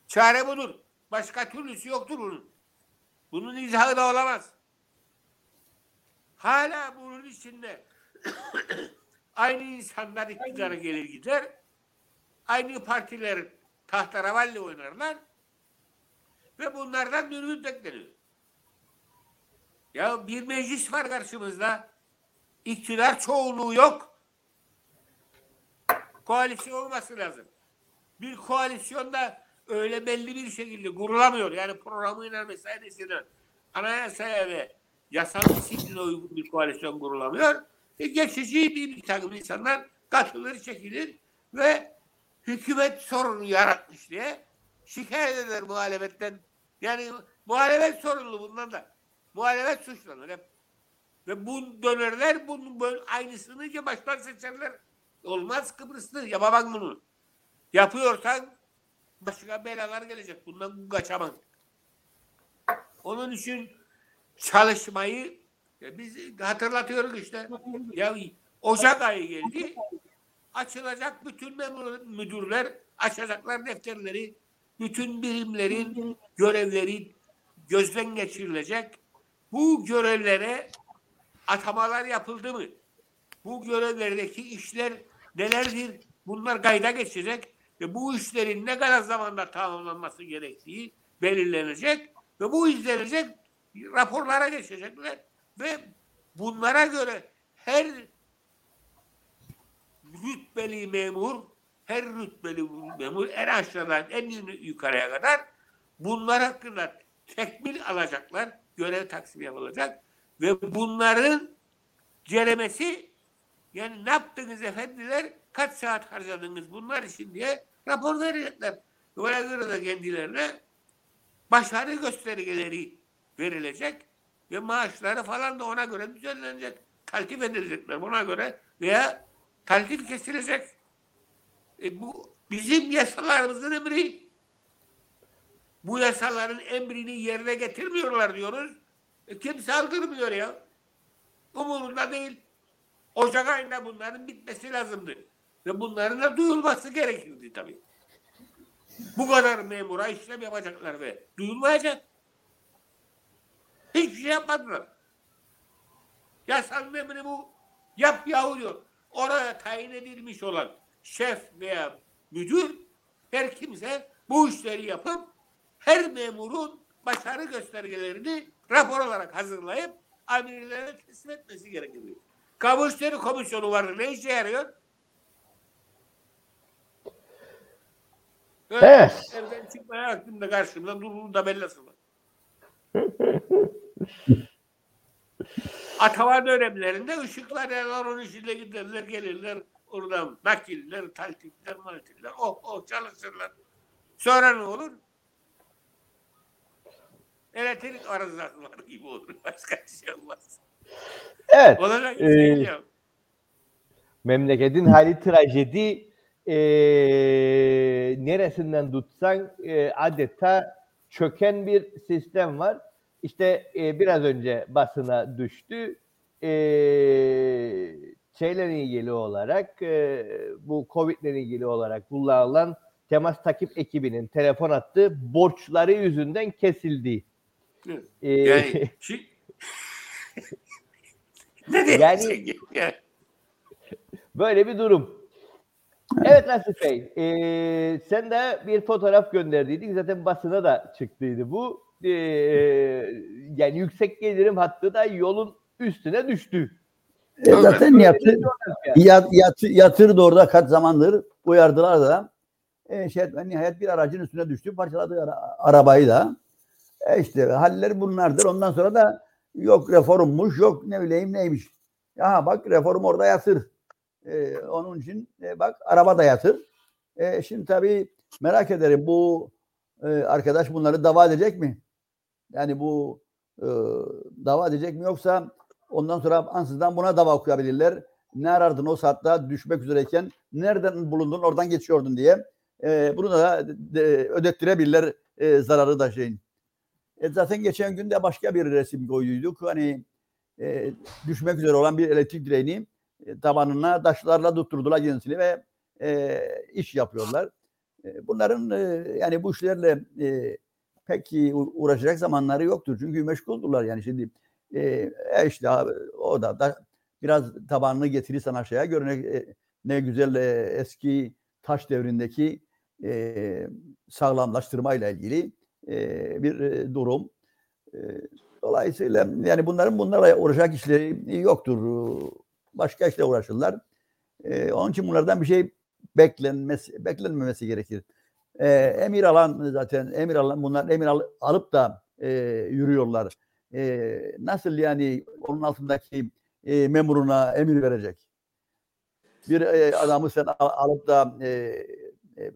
Çare budur. Başka türlüsü yoktur bunun. Bunun izahı da olamaz. Hala bunun içinde aynı insanlar iktidara gelir gider. Aynı partiler tahtaravalli oynarlar. Ve bunlardan dönüp bekleniyor. Ya bir meclis var karşımızda. İktidar çoğunluğu yok. Koalisyon olması lazım. Bir koalisyonda öyle belli bir şekilde kurulamıyor. Yani programıyla vesairesiyle anayasaya ve yasal disipline uygun bir koalisyon kurulamıyor. E, geçici bir, bir takım insanlar katılır, çekilir ve hükümet sorunu yaratmış diye şikayet eder muhalefetten. Yani muhalefet sorumlu bundan da. Muhalefet suçlanır hep. Ve bu dönerler bunun böyle aynısını ya baştan seçerler. Olmaz Kıbrıs'ta yapamam bunu. Yapıyorsan başka belalar gelecek. Bundan kaçamam. Onun için çalışmayı ya biz hatırlatıyoruz işte. Ya Ocak ayı geldi. Açılacak bütün memur müdürler açacaklar defterleri. Bütün birimlerin görevleri gözden geçirilecek. Bu görevlere atamalar yapıldı mı? Bu görevlerdeki işler nelerdir? Bunlar kayda geçecek ve bu işlerin ne kadar zamanda tamamlanması gerektiği belirlenecek ve bu izlenecek raporlara geçecekler ve bunlara göre her rütbeli memur her rütbeli memur en aşağıdan en yukarıya kadar bunlar hakkında tekmil alacaklar. Görev taksimi yapılacak ve bunların ceremesi yani ne yaptınız efendiler kaç saat harcadınız bunlar için diye rapor verecekler. Buna göre de kendilerine başarı göstergeleri verilecek ve maaşları falan da ona göre düzenlenecek. Taltif edilecekler buna göre veya taltif kesilecek. E bu bizim yasalarımızın emri. Bu yasaların emrini yerine getirmiyorlar diyoruz. E kimse aldırmıyor ya. Umurunda değil. Ocak ayında bunların bitmesi lazımdı. Ve bunların da duyulması gerekirdi tabii. Bu kadar memura işlem yapacaklar ve duyulmayacak. Hiçbir şey yapmadılar. Yasal emri bu. Yap yahu diyor. Oraya tayin edilmiş olan şef veya müdür her kimse bu işleri yapıp her memurun başarı göstergelerini rapor olarak hazırlayıp amirlere teslim etmesi gerekiyor. Kamu İşleri Komisyonu var. Ne işe yarıyor? Öyle Evet. Evden çıkmaya aklımda karşımda durur tabellası var. Atama dönemlerinde ışıklar yanar onun içinde giderler gelirler oradan nakiller, taltifler, maltifler oh oh çalışırlar. Sonra ne olur? Elektrik arızası var gibi olur. Başka bir şey olmaz. Evet. Olacak bir şey Ee, yok. memleketin hali trajedi e, neresinden tutsan e, adeta çöken bir sistem var. İşte e, biraz önce basına düştü. E, şeyle ilgili olarak e, bu Covid ile ilgili olarak kullanılan temas takip ekibinin telefon attığı borçları yüzünden kesildi. Evet. E, Yani şi- ne Yani- yani? Böyle bir durum. Evet Nasip Bey, eee, sen de bir fotoğraf gönderdiydin. Zaten basına da çıktıydı bu. Eee, yani yüksek gelirim hattı da yolun üstüne düştü. E, zaten yatı, Yani. yat, yatı, yatırdı orada kaç zamandır uyardılar da. E, şey, nihayet bir aracın üstüne düştü. Parçaladı ara- arabayı da. E işte haller bunlardır. Ondan sonra da yok reformmuş, yok ne bileyim neymiş. Ya bak reform orada yatır. E, onun için e, bak araba da yatır. E, şimdi tabii merak ederim bu e, arkadaş bunları dava edecek mi? Yani bu e, dava edecek mi yoksa ondan sonra ansızdan buna dava okuyabilirler. Ne arardın o saatte düşmek üzereyken nereden bulundun oradan geçiyordun diye. E, bunu da de, ödettirebilirler e, zararı da şeyin. E, zaten geçen gün de başka bir resim koyduyduk. Hani e, düşmek üzere olan bir elektrik direğini e, tabanına taşlarla tutturdular kendisini ve e, iş yapıyorlar. E, bunların e, yani bu işlerle e, pek uğraşacak zamanları yoktur. Çünkü meşguldurlar yani şimdi e, e, işte abi, o da, da biraz tabanını getirirsen aşağıya göre ne, e, ne güzel e, eski taş devrindeki e, sağlamlaştırmayla ilgili e, bir e, durum. E, dolayısıyla yani bunların bunlarla uğraşacak işleri yoktur. Başka işle uğraşırlar. E, onun için bunlardan bir şey beklenmesi beklenmemesi gerekir. E, emir alan zaten emir alan bunlar emir al- alıp da e, yürüyorlar. E, nasıl yani onun altındaki e, memuruna emir verecek? Bir e, adamı sen al- alıp da e, e,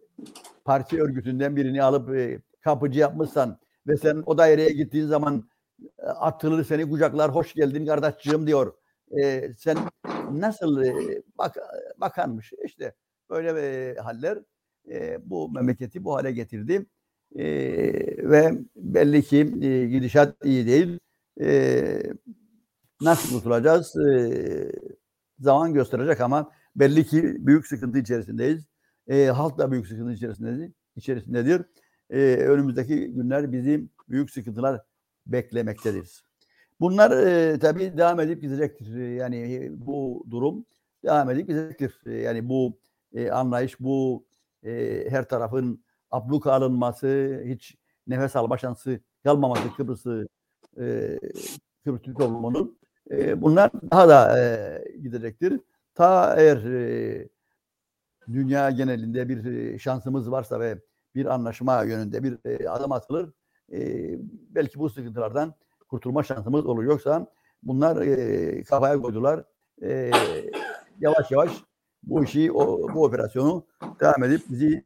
parti örgütünden birini alıp e, kapıcı yapmışsan ve sen o daireye gittiğin zaman e, atılır seni kucaklar hoş geldin kardeşciğim diyor. E, sen nasıl bak bakanmış işte böyle e, haller e, bu memleketi bu hale getirdi. E, ve belli ki e, gidişat iyi değil. E, nasıl kurtulacağız? E, zaman gösterecek ama belli ki büyük sıkıntı içerisindeyiz. E, halk da büyük sıkıntı içerisindedir. içerisindedir. E, önümüzdeki günler bizim büyük sıkıntılar beklemektedir. Bunlar e, tabii devam edip gidecektir. Yani bu durum devam edip gidecektir. Yani bu e, anlayış, bu e, her tarafın abluka alınması, hiç nefes alma şansı kalmaması Kıbrıs'ı e, Kıbrıs Türk toplumunun e, bunlar daha da e, gidecektir. Ta eğer e, dünya genelinde bir e, şansımız varsa ve bir anlaşma yönünde bir e, adım atılır, e, belki bu sıkıntılardan kurtulma şansımız olur. Yoksa bunlar e, kafaya koydular. E, yavaş yavaş bu işi, o, bu operasyonu devam edip bizi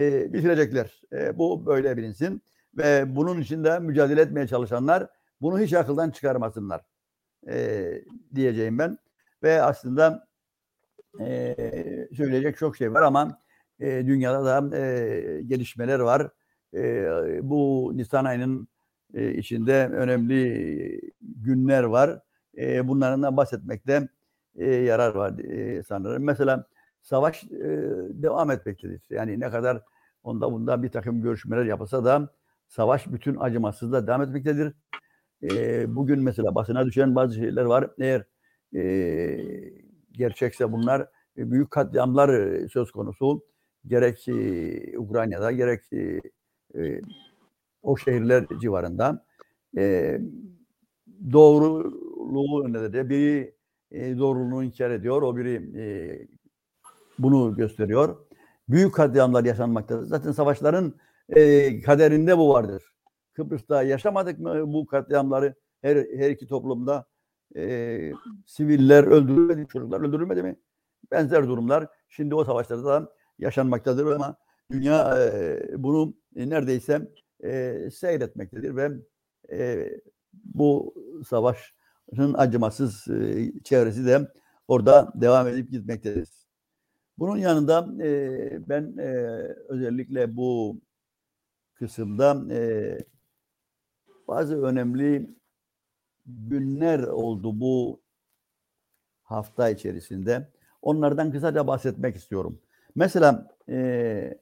e, bitirecekler. E, bu böyle bilinsin. Ve bunun için de mücadele etmeye çalışanlar bunu hiç akıldan çıkarmasınlar e, diyeceğim ben. Ve aslında e, söyleyecek çok şey var ama e, dünyada da e, gelişmeler var. E, bu Nisan ayının e, içinde önemli günler var. E, bunların da bahsetmekte e, yarar var e, sanırım. Mesela savaş e, devam etmektedir. Yani ne kadar onda bunda bir takım görüşmeler yapılsa da savaş bütün acımasızlıkla devam etmektedir. E, bugün mesela basına düşen bazı şeyler var. Eğer e, gerçekse bunlar e, büyük katliamlar söz konusu. Gerek e, Ukrayna'da gerek e, o şehirler civarında. E, doğruluğu nedir? Biri e, doğruluğunu inkar ediyor, o biri e, bunu gösteriyor. Büyük katliamlar yaşanmaktadır. Zaten savaşların e, kaderinde bu vardır. Kıbrıs'ta yaşamadık mı bu katliamları? Her, her iki toplumda e, siviller öldürülmedi, çocuklar öldürülmedi mi? Benzer durumlar şimdi o savaşlarda da yaşanmaktadır ama dünya e, bunu neredeyse e, seyretmektedir ve e, bu savaşın acımasız e, çevresi de orada devam edip gitmektedir. Bunun yanında e, ben e, özellikle bu kısımda e, bazı önemli günler oldu bu hafta içerisinde. Onlardan kısaca bahsetmek istiyorum. Mesela e,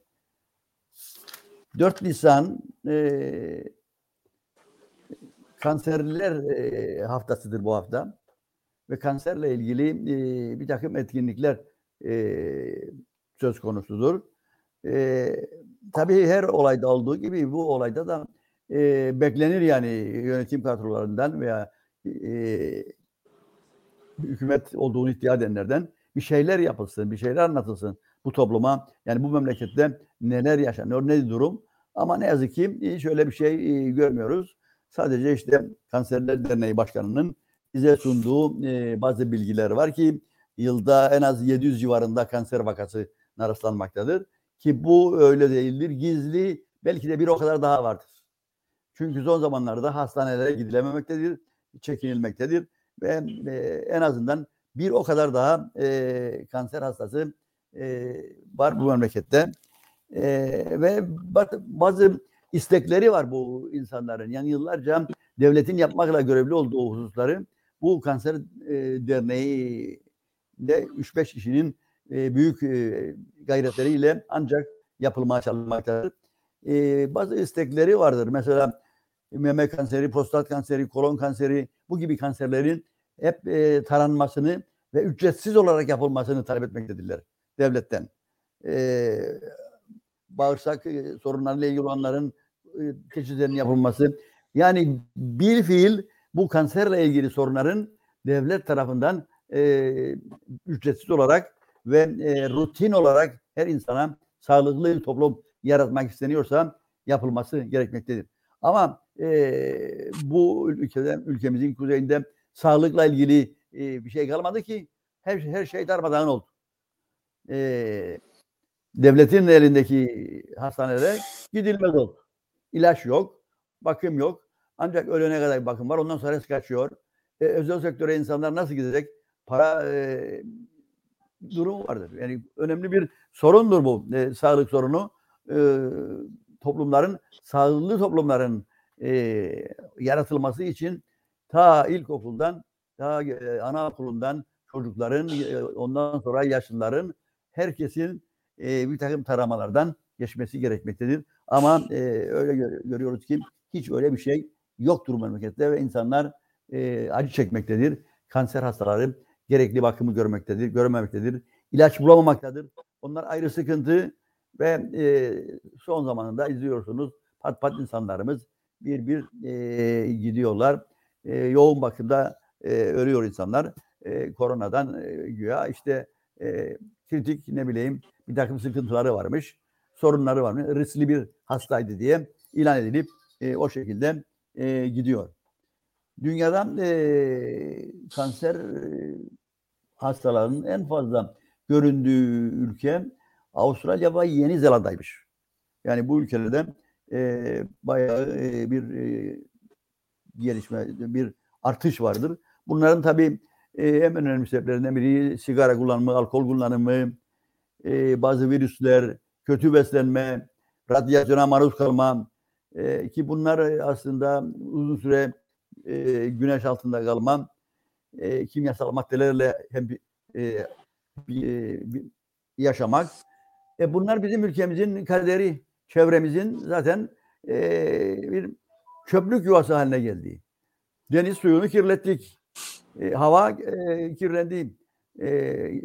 4 Nisan e, kanserler e, haftasıdır bu hafta ve kanserle ilgili e, bir takım etkinlikler e, söz konusudur. E, tabii her olayda olduğu gibi bu olayda da e, beklenir yani yönetim kadrolarından veya e, hükümet olduğunu iddia edenlerden bir şeyler yapılsın, bir şeyler anlatılsın bu topluma. Yani bu memlekette neler yaşanıyor, ne durum. Ama ne yazık ki şöyle bir şey görmüyoruz. Sadece işte Kanserler Derneği Başkanı'nın bize sunduğu bazı bilgiler var ki yılda en az 700 civarında kanser vakası rastlanmaktadır. Ki bu öyle değildir. Gizli belki de bir o kadar daha vardır. Çünkü son zamanlarda hastanelere gidilememektedir, çekinilmektedir ve en azından bir o kadar daha e, kanser hastası e, var bu memlekette. E, ve bazı istekleri var bu insanların. Yani yıllarca devletin yapmakla görevli olduğu hususları bu kanser e, derneği de 3-5 kişinin e, büyük e, gayretleriyle ancak yapılmaya çalışmaktadır. E, bazı istekleri vardır. Mesela meme kanseri, prostat kanseri, kolon kanseri bu gibi kanserlerin hep e, taranmasını ve ücretsiz olarak yapılmasını talep etmektedirler devletten. E, bağırsak e, sorunlarıyla ilgili olanların e, teşhislerinin yapılması. Yani bir fiil bu kanserle ilgili sorunların devlet tarafından e, ücretsiz olarak ve e, rutin olarak her insana sağlıklı bir toplum yaratmak isteniyorsa yapılması gerekmektedir. Ama e, bu ülkede, ülkemizin kuzeyinde sağlıkla ilgili e, bir şey kalmadı ki her, her şey darmadağın oldu. E, devletin elindeki hastanelere gidilmez oldu. İlaç yok, bakım yok. Ancak ölene kadar bakım var. Ondan sonra kaçıyor. E, özel sektöre insanlar nasıl gidecek? Para e, durumu vardır. Yani önemli bir sorundur bu e, sağlık sorunu. E, toplumların, sağlıklı toplumların e, yaratılması için ta ilkokuldan, ta e, anaokulundan çocukların, e, ondan sonra yaşlıların, herkesin e, bir takım taramalardan geçmesi gerekmektedir. Ama e, öyle gör- görüyoruz ki hiç öyle bir şey yoktur memlekette ve insanlar e, acı çekmektedir. Kanser hastaları gerekli bakımı görmektedir, görmemektedir. İlaç bulamamaktadır. Onlar ayrı sıkıntı ve e, son zamanında izliyorsunuz pat pat insanlarımız bir bir e, gidiyorlar. E, yoğun bakımda e, ölüyor insanlar. E, koronadan e, güya işte e, kritik ne bileyim bir takım sıkıntıları varmış, sorunları varmış, riskli bir hastaydı diye ilan edilip e, o şekilde e, gidiyor. Dünyadan e, kanser hastalarının en fazla göründüğü ülke Avustralya ve Yeni Zelanda'ymış. Yani bu ülkelerde e, bayağı e, bir e, gelişme, bir artış vardır. Bunların tabii e, en önemli sebeplerinden biri sigara kullanımı, alkol kullanımı, e, bazı virüsler, kötü beslenme, radyasyona maruz kalma e, ki bunlar aslında uzun süre e, güneş altında kalma, e, kimyasal maddelerle hem e, bir, bir yaşamak. E, bunlar bizim ülkemizin kaderi, çevremizin zaten e, bir çöplük yuvası haline geldi. Deniz suyunu kirlettik. E, hava e, kirlendi. E,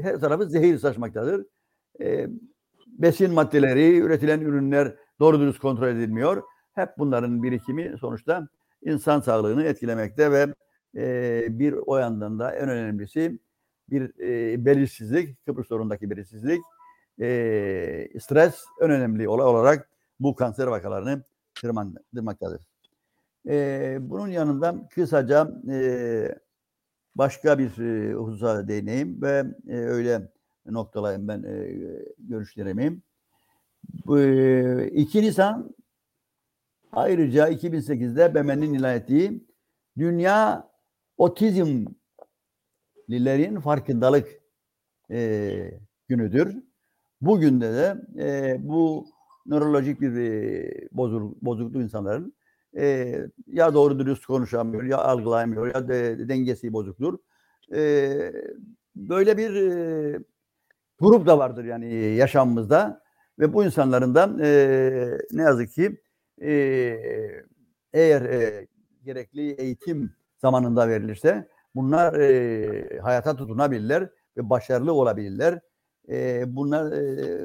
her tarafı zehir saçmaktadır. E, besin maddeleri, üretilen ürünler doğru dürüst kontrol edilmiyor. Hep bunların birikimi sonuçta insan sağlığını etkilemekte ve e, bir o yandan da en önemlisi bir e, belirsizlik, Kıbrıs sorunundaki belirsizlik, e, stres en önemli olay olarak bu kanser vakalarını tırmandırmaktadır. E, bunun yanında kısaca e, başka bir e, hususa değineyim ve e, öyle noktalayayım ben e, görüşlerimi. E, 2 Nisan ayrıca 2008'de BM'nin ilan ettiği Dünya Otizmlilerin Farkındalık e, günüdür. Bugün de de e, bu nörolojik bir e, bozuk, bozukluk insanların e, ya doğru dürüst konuşamıyor, ya algılayamıyor, ya de, dengesi bozuktur. E, böyle bir e, grup da vardır yani yaşamımızda ve bu insanların da e, ne yazık ki e, eğer e, gerekli eğitim zamanında verilirse bunlar e, hayata tutunabilirler ve başarılı olabilirler. E, bunlar e,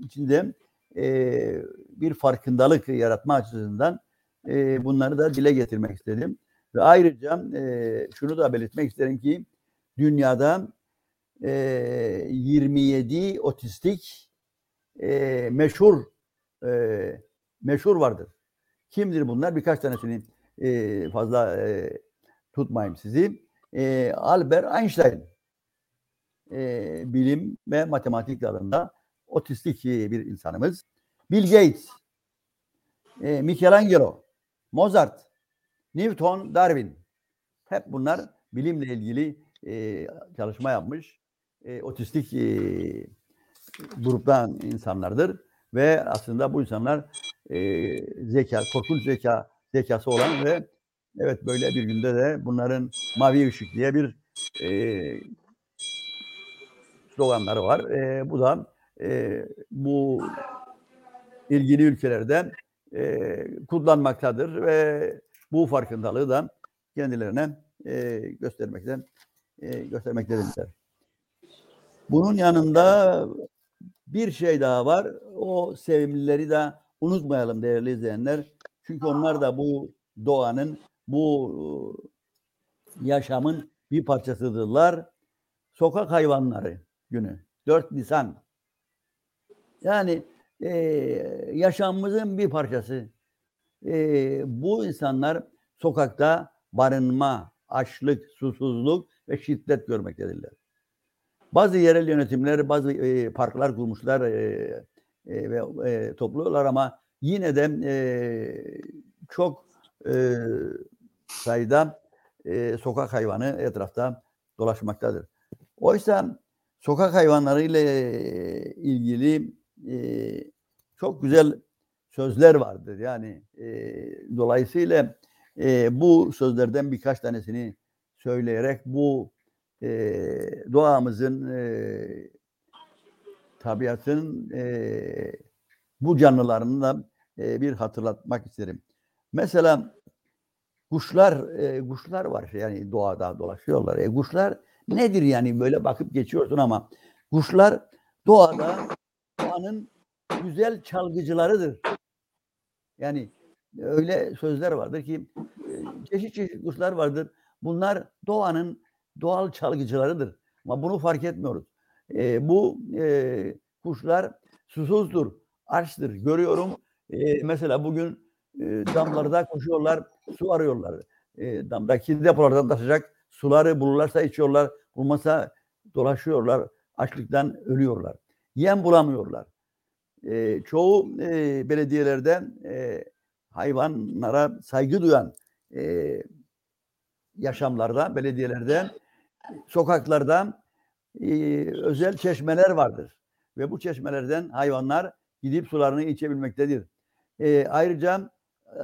içinde e, bir farkındalık yaratma açısından e, bunları da dile getirmek istedim. Ve ayrıca e, şunu da belirtmek isterim ki dünyada e, 27 otistik e, meşhur e, meşhur vardır. Kimdir bunlar? Birkaç tanesini e, fazla e, tutmayayım sizi. E, Albert Einstein e, bilim ve matematik alanında otistik bir insanımız. Bill Gates, e, Michelangelo, Mozart, Newton, Darwin. Hep bunlar bilimle ilgili e, çalışma yapmış. E, otistik e, gruptan insanlardır ve aslında bu insanlar e, zeka, korkunç zeka zekası olan ve evet böyle bir günde de bunların mavi ışık diye bir e, sloganları var. E, bu da e, bu ilgili ülkelerde e, kullanmaktadır ve bu farkındalığı da kendilerine e, göstermekten e, göstermektedirler. Bunun yanında bir şey daha var. O sevimlileri de unutmayalım değerli izleyenler. Çünkü onlar da bu doğanın, bu yaşamın bir parçasıdırlar. Sokak hayvanları günü. 4 Nisan. Yani e, yaşamımızın bir parçası. E, bu insanlar sokakta barınma, açlık, susuzluk ve şiddet görmektedirler. Bazı yerel yönetimler bazı e, parklar kurmuşlar, e, e, ve e, topluyorlar ama yine de e, çok e, sayıda e, sokak hayvanı etrafta dolaşmaktadır. Oysa sokak hayvanları ile ilgili e, çok güzel sözler vardır. Yani e, dolayısıyla e, bu sözlerden birkaç tanesini söyleyerek bu e, doğamızın e, tabiatın e, bu canlılarını da e, bir hatırlatmak isterim. Mesela kuşlar e, kuşlar var yani doğada dolaşıyorlar. E, kuşlar nedir yani böyle bakıp geçiyorsun ama kuşlar doğada doğanın güzel çalgıcılarıdır. Yani öyle sözler vardır ki e, çeşit çeşit kuşlar vardır. Bunlar doğanın doğal çalgıcılarıdır. Ama bunu fark etmiyoruz. E, bu e, kuşlar susuzdur, açtır. Görüyorum e, mesela bugün e, damlarda koşuyorlar, su arıyorlar. E, damdaki depolardan taşacak suları bulurlarsa içiyorlar, bulmasa dolaşıyorlar, açlıktan ölüyorlar. Yem bulamıyorlar. E, çoğu e, belediyelerden e, hayvanlara saygı duyan e, yaşamlarda, belediyelerde, sokaklarda e, özel çeşmeler vardır. Ve bu çeşmelerden hayvanlar gidip sularını içebilmektedir. E, ayrıca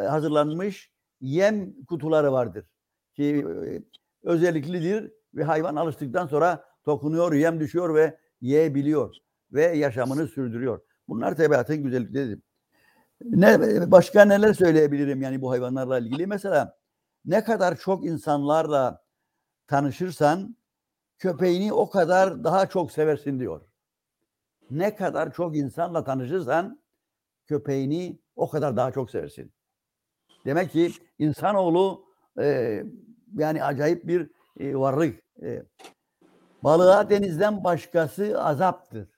e, hazırlanmış yem kutuları vardır. Ki e, özelliklidir ve hayvan alıştıktan sonra dokunuyor, yem düşüyor ve yiyebiliyor ve yaşamını sürdürüyor. Bunlar tabiatın güzellikleridir. Ne, başka neler söyleyebilirim yani bu hayvanlarla ilgili? Mesela ne kadar çok insanlarla tanışırsan köpeğini o kadar daha çok seversin diyor. Ne kadar çok insanla tanışırsan köpeğini o kadar daha çok seversin. Demek ki insanoğlu e, yani acayip bir e, varlık. E, balığa denizden başkası azaptır.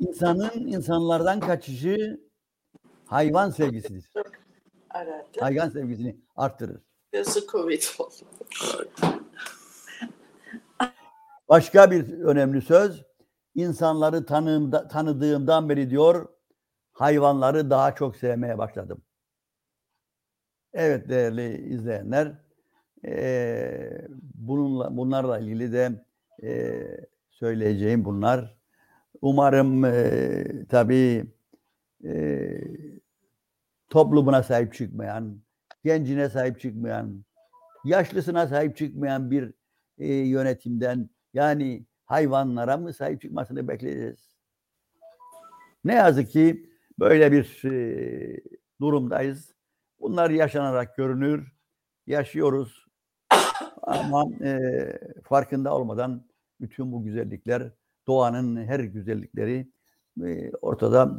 İnsanın insanlardan kaçışı hayvan sevgisidir. Aradı. Hayvan sevgisini arttırır. Yazı Covid oldu. Başka bir önemli söz, insanları tanığımda, tanıdığımdan beri diyor, hayvanları daha çok sevmeye başladım. Evet değerli izleyenler, eee, bununla bunlarla ilgili de eee, söyleyeceğim bunlar. Umarım eee tabii eee, toplumuna sahip çıkmayan, gencine sahip çıkmayan, yaşlısına sahip çıkmayan bir eee, yönetimden yani hayvanlara mı sahip çıkmasını bekleyeceğiz? Ne yazık ki böyle bir eee, durumdayız. Bunlar yaşanarak görünür, yaşıyoruz. Ama eee, farkında olmadan bütün bu güzellikler, doğanın her güzellikleri eee, ortada.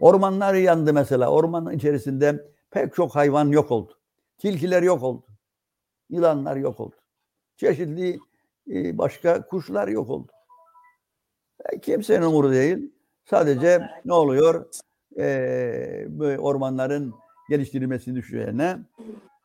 Ormanlar yandı mesela. Ormanın içerisinde pek çok hayvan yok oldu. Tilkiler yok oldu. Yılanlar yok oldu. Çeşitli eee, başka kuşlar yok oldu. E, kimsenin umuru değil. Sadece ne oluyor? Bu ormanların geliştirilmesini düşürene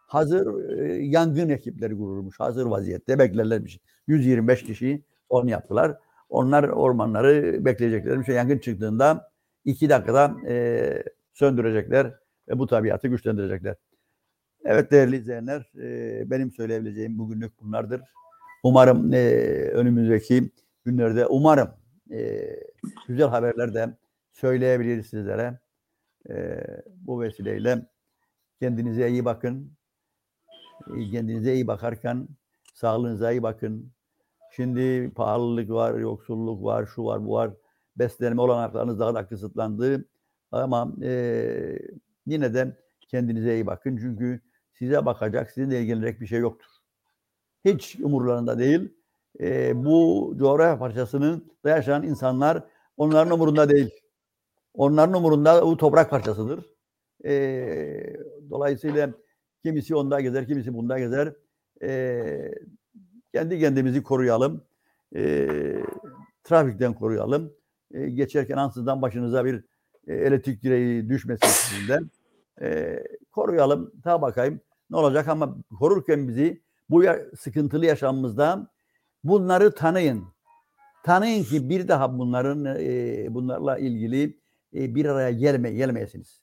hazır e, yangın ekipleri kurulmuş. Hazır vaziyette beklerlermiş. 125 kişi onu yaptılar. Onlar ormanları bekleyeceklermiş. Yangın çıktığında iki dakikada e, söndürecekler ve bu tabiatı güçlendirecekler. Evet değerli izleyenler, e, benim söyleyebileceğim bugünlük bunlardır. Umarım e, önümüzdeki günlerde umarım e, güzel haberler de söyleyebiliriz sizlere. E, bu vesileyle kendinize iyi bakın. Kendinize iyi bakarken sağlığınıza iyi bakın. Şimdi pahalılık var, yoksulluk var, şu var, bu var. Beslenme olanaklarınız daha da kısıtlandı. Ama e, yine de kendinize iyi bakın. Çünkü size bakacak, sizinle ilgilenecek bir şey yoktur. Hiç umurlarında değil. E, bu coğrafya parçasının da yaşayan insanlar onların umurunda değil. Onların umurunda bu toprak parçasıdır. E, dolayısıyla kimisi onda gezer, kimisi bunda gezer. E, kendi kendimizi koruyalım. E, trafikten koruyalım. E, geçerken ansızdan başınıza bir e, elektrik direği düşmesin sizinden. E, koruyalım. Ta bakayım ne olacak ama korurken bizi bu ya- sıkıntılı yaşamımızda bunları tanıyın. Tanıyın ki bir daha bunların e, bunlarla ilgili e, bir araya gelme, gelmeyesiniz.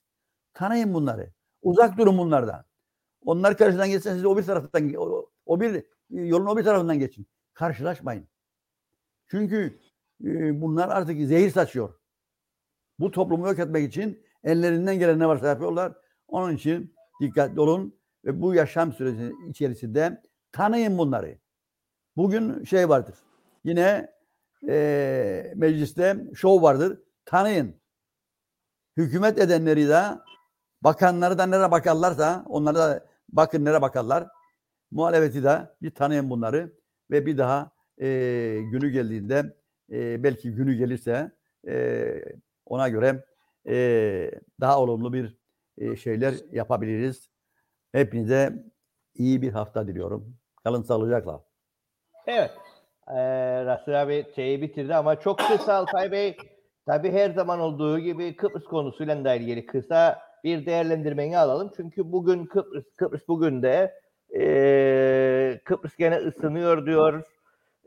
Tanıyın bunları. Uzak durun bunlardan. Onlar karşıdan geçsen siz o bir taraftan o, o bir yolun o bir tarafından geçin. Karşılaşmayın. Çünkü e, bunlar artık zehir saçıyor. Bu toplumu yok etmek için ellerinden gelen ne varsa yapıyorlar. Onun için dikkatli olun ve bu yaşam süresi içerisinde tanıyın bunları. Bugün şey vardır. Yine e, mecliste şov vardır. Tanıyın. Hükümet edenleri de bakanları da nereye bakarlarsa onlara da bakın nereye bakarlar. Muhalefeti de bir tanıyın bunları ve bir daha e, günü geldiğinde e, belki günü gelirse e, ona göre e, daha olumlu bir e, şeyler yapabiliriz. Hepinize iyi bir hafta diliyorum. Kalın sağlıcakla. Evet. Ee, Rasul abi şeyi bitirdi ama çok kısa Alpay Bey. Tabii her zaman olduğu gibi Kıbrıs konusuyla da ilgili kısa bir değerlendirmeni alalım. Çünkü bugün Kıbrıs, Kıbrıs bugün de ee, Kıbrıs gene ısınıyor diyor.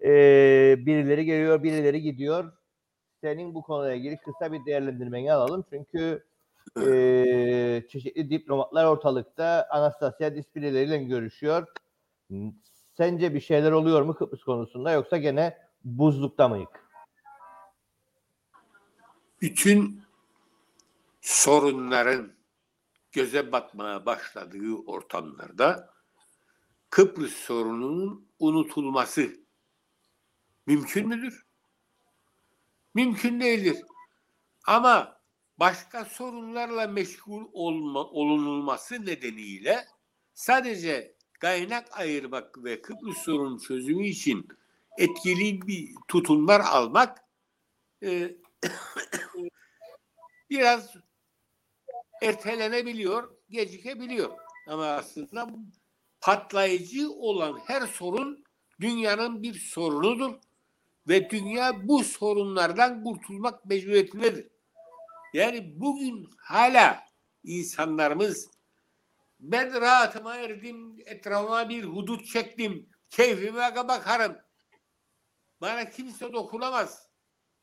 Ee, birileri geliyor, birileri gidiyor. Senin bu konuyla ilgili kısa bir değerlendirmeni alalım. Çünkü ee, çeşitli diplomatlar ortalıkta Anastasia Dispiri'leriyle görüşüyor. Sence bir şeyler oluyor mu Kıbrıs konusunda yoksa gene buzlukta mıyık? bütün sorunların göze batmaya başladığı ortamlarda Kıbrıs sorununun unutulması mümkün müdür? Mümkün değildir. Ama başka sorunlarla meşgul olma, olunulması nedeniyle sadece kaynak ayırmak ve Kıbrıs sorunun çözümü için etkili bir tutumlar almak e, biraz ertelenebiliyor, gecikebiliyor. Ama aslında patlayıcı olan her sorun dünyanın bir sorunudur ve dünya bu sorunlardan kurtulmak mecburiyetindedir. Yani bugün hala insanlarımız ben rahatıma erdim, etrafıma bir hudut çektim, keyfime bakarım. Bana kimse dokunamaz.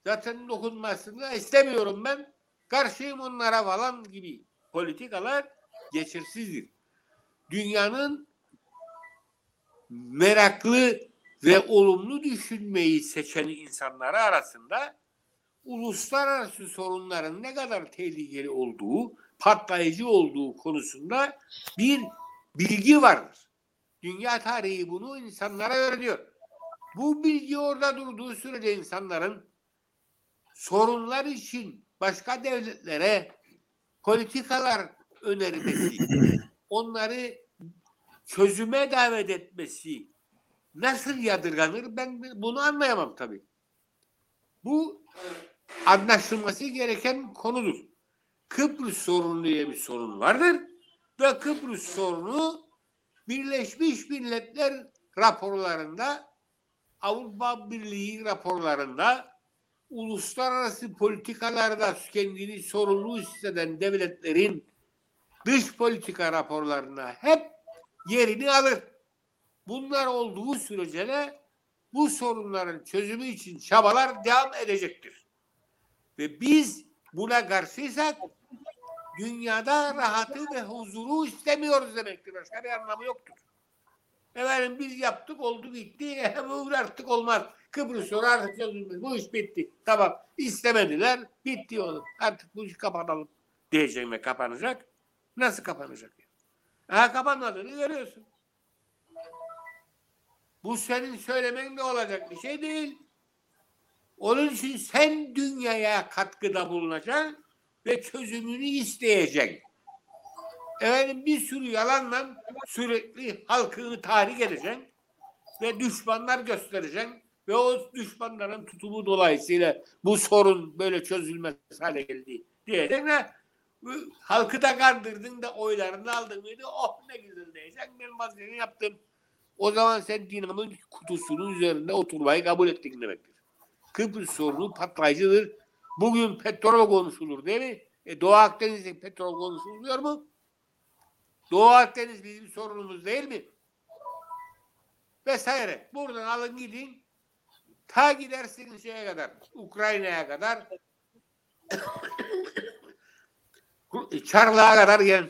Zaten dokunmasını da istemiyorum ben. Karşıyım onlara falan gibi politikalar geçersizdir. Dünyanın meraklı ve olumlu düşünmeyi seçen insanları arasında uluslararası sorunların ne kadar tehlikeli olduğu, patlayıcı olduğu konusunda bir bilgi vardır. Dünya tarihi bunu insanlara öğretiyor. Bu bilgi orada durduğu sürece insanların sorunlar için başka devletlere politikalar önermesi, onları çözüme davet etmesi nasıl yadırganır ben bunu anlayamam tabii. Bu anlaşılması gereken konudur. Kıbrıs sorunu diye bir sorun vardır ve Kıbrıs sorunu Birleşmiş Milletler raporlarında Avrupa Birliği raporlarında uluslararası politikalarda kendini sorumlu hisseden devletlerin dış politika raporlarına hep yerini alır. Bunlar olduğu sürece de bu sorunların çözümü için çabalar devam edecektir. Ve biz buna karşıysak dünyada rahatı ve huzuru istemiyoruz demektir. Başka bir anlamı yoktur. Efendim biz yaptık oldu bitti. Bu artık olmaz. Kıbrıs sorunu artık çözülmez. Bu iş bitti. Tamam. İstemediler. Bitti onu. Artık bu işi kapatalım. Diyeceğim ve kapanacak. Nasıl kapanacak? Ha kapanmadığını görüyorsun. Bu senin söylemen ne olacak bir şey değil. Onun için sen dünyaya katkıda bulunacaksın ve çözümünü isteyeceksin. Efendim bir sürü yalanla sürekli halkını tahrik edeceksin ve düşmanlar göstereceksin ve o düşmanların tutumu dolayısıyla bu sorun böyle çözülmez hale geldi diyeceksin ve halkı da kandırdın da oylarını aldın mıydı oh ne güzel diyeceksin ben vazgeçini yaptım. O zaman sen dinamın kutusunun üzerinde oturmayı kabul ettin demektir. Kıbrıs sorunu patlayıcıdır. Bugün petrol konuşulur değil mi? E, Doğu Akdeniz'de petrol konuşuluyor mu? Doğu Akdeniz bizim sorunumuz değil mi? Vesaire. Buradan alın gidin Ta gidersiniz şeye kadar, Ukrayna'ya kadar, Çarlığa kadar gel.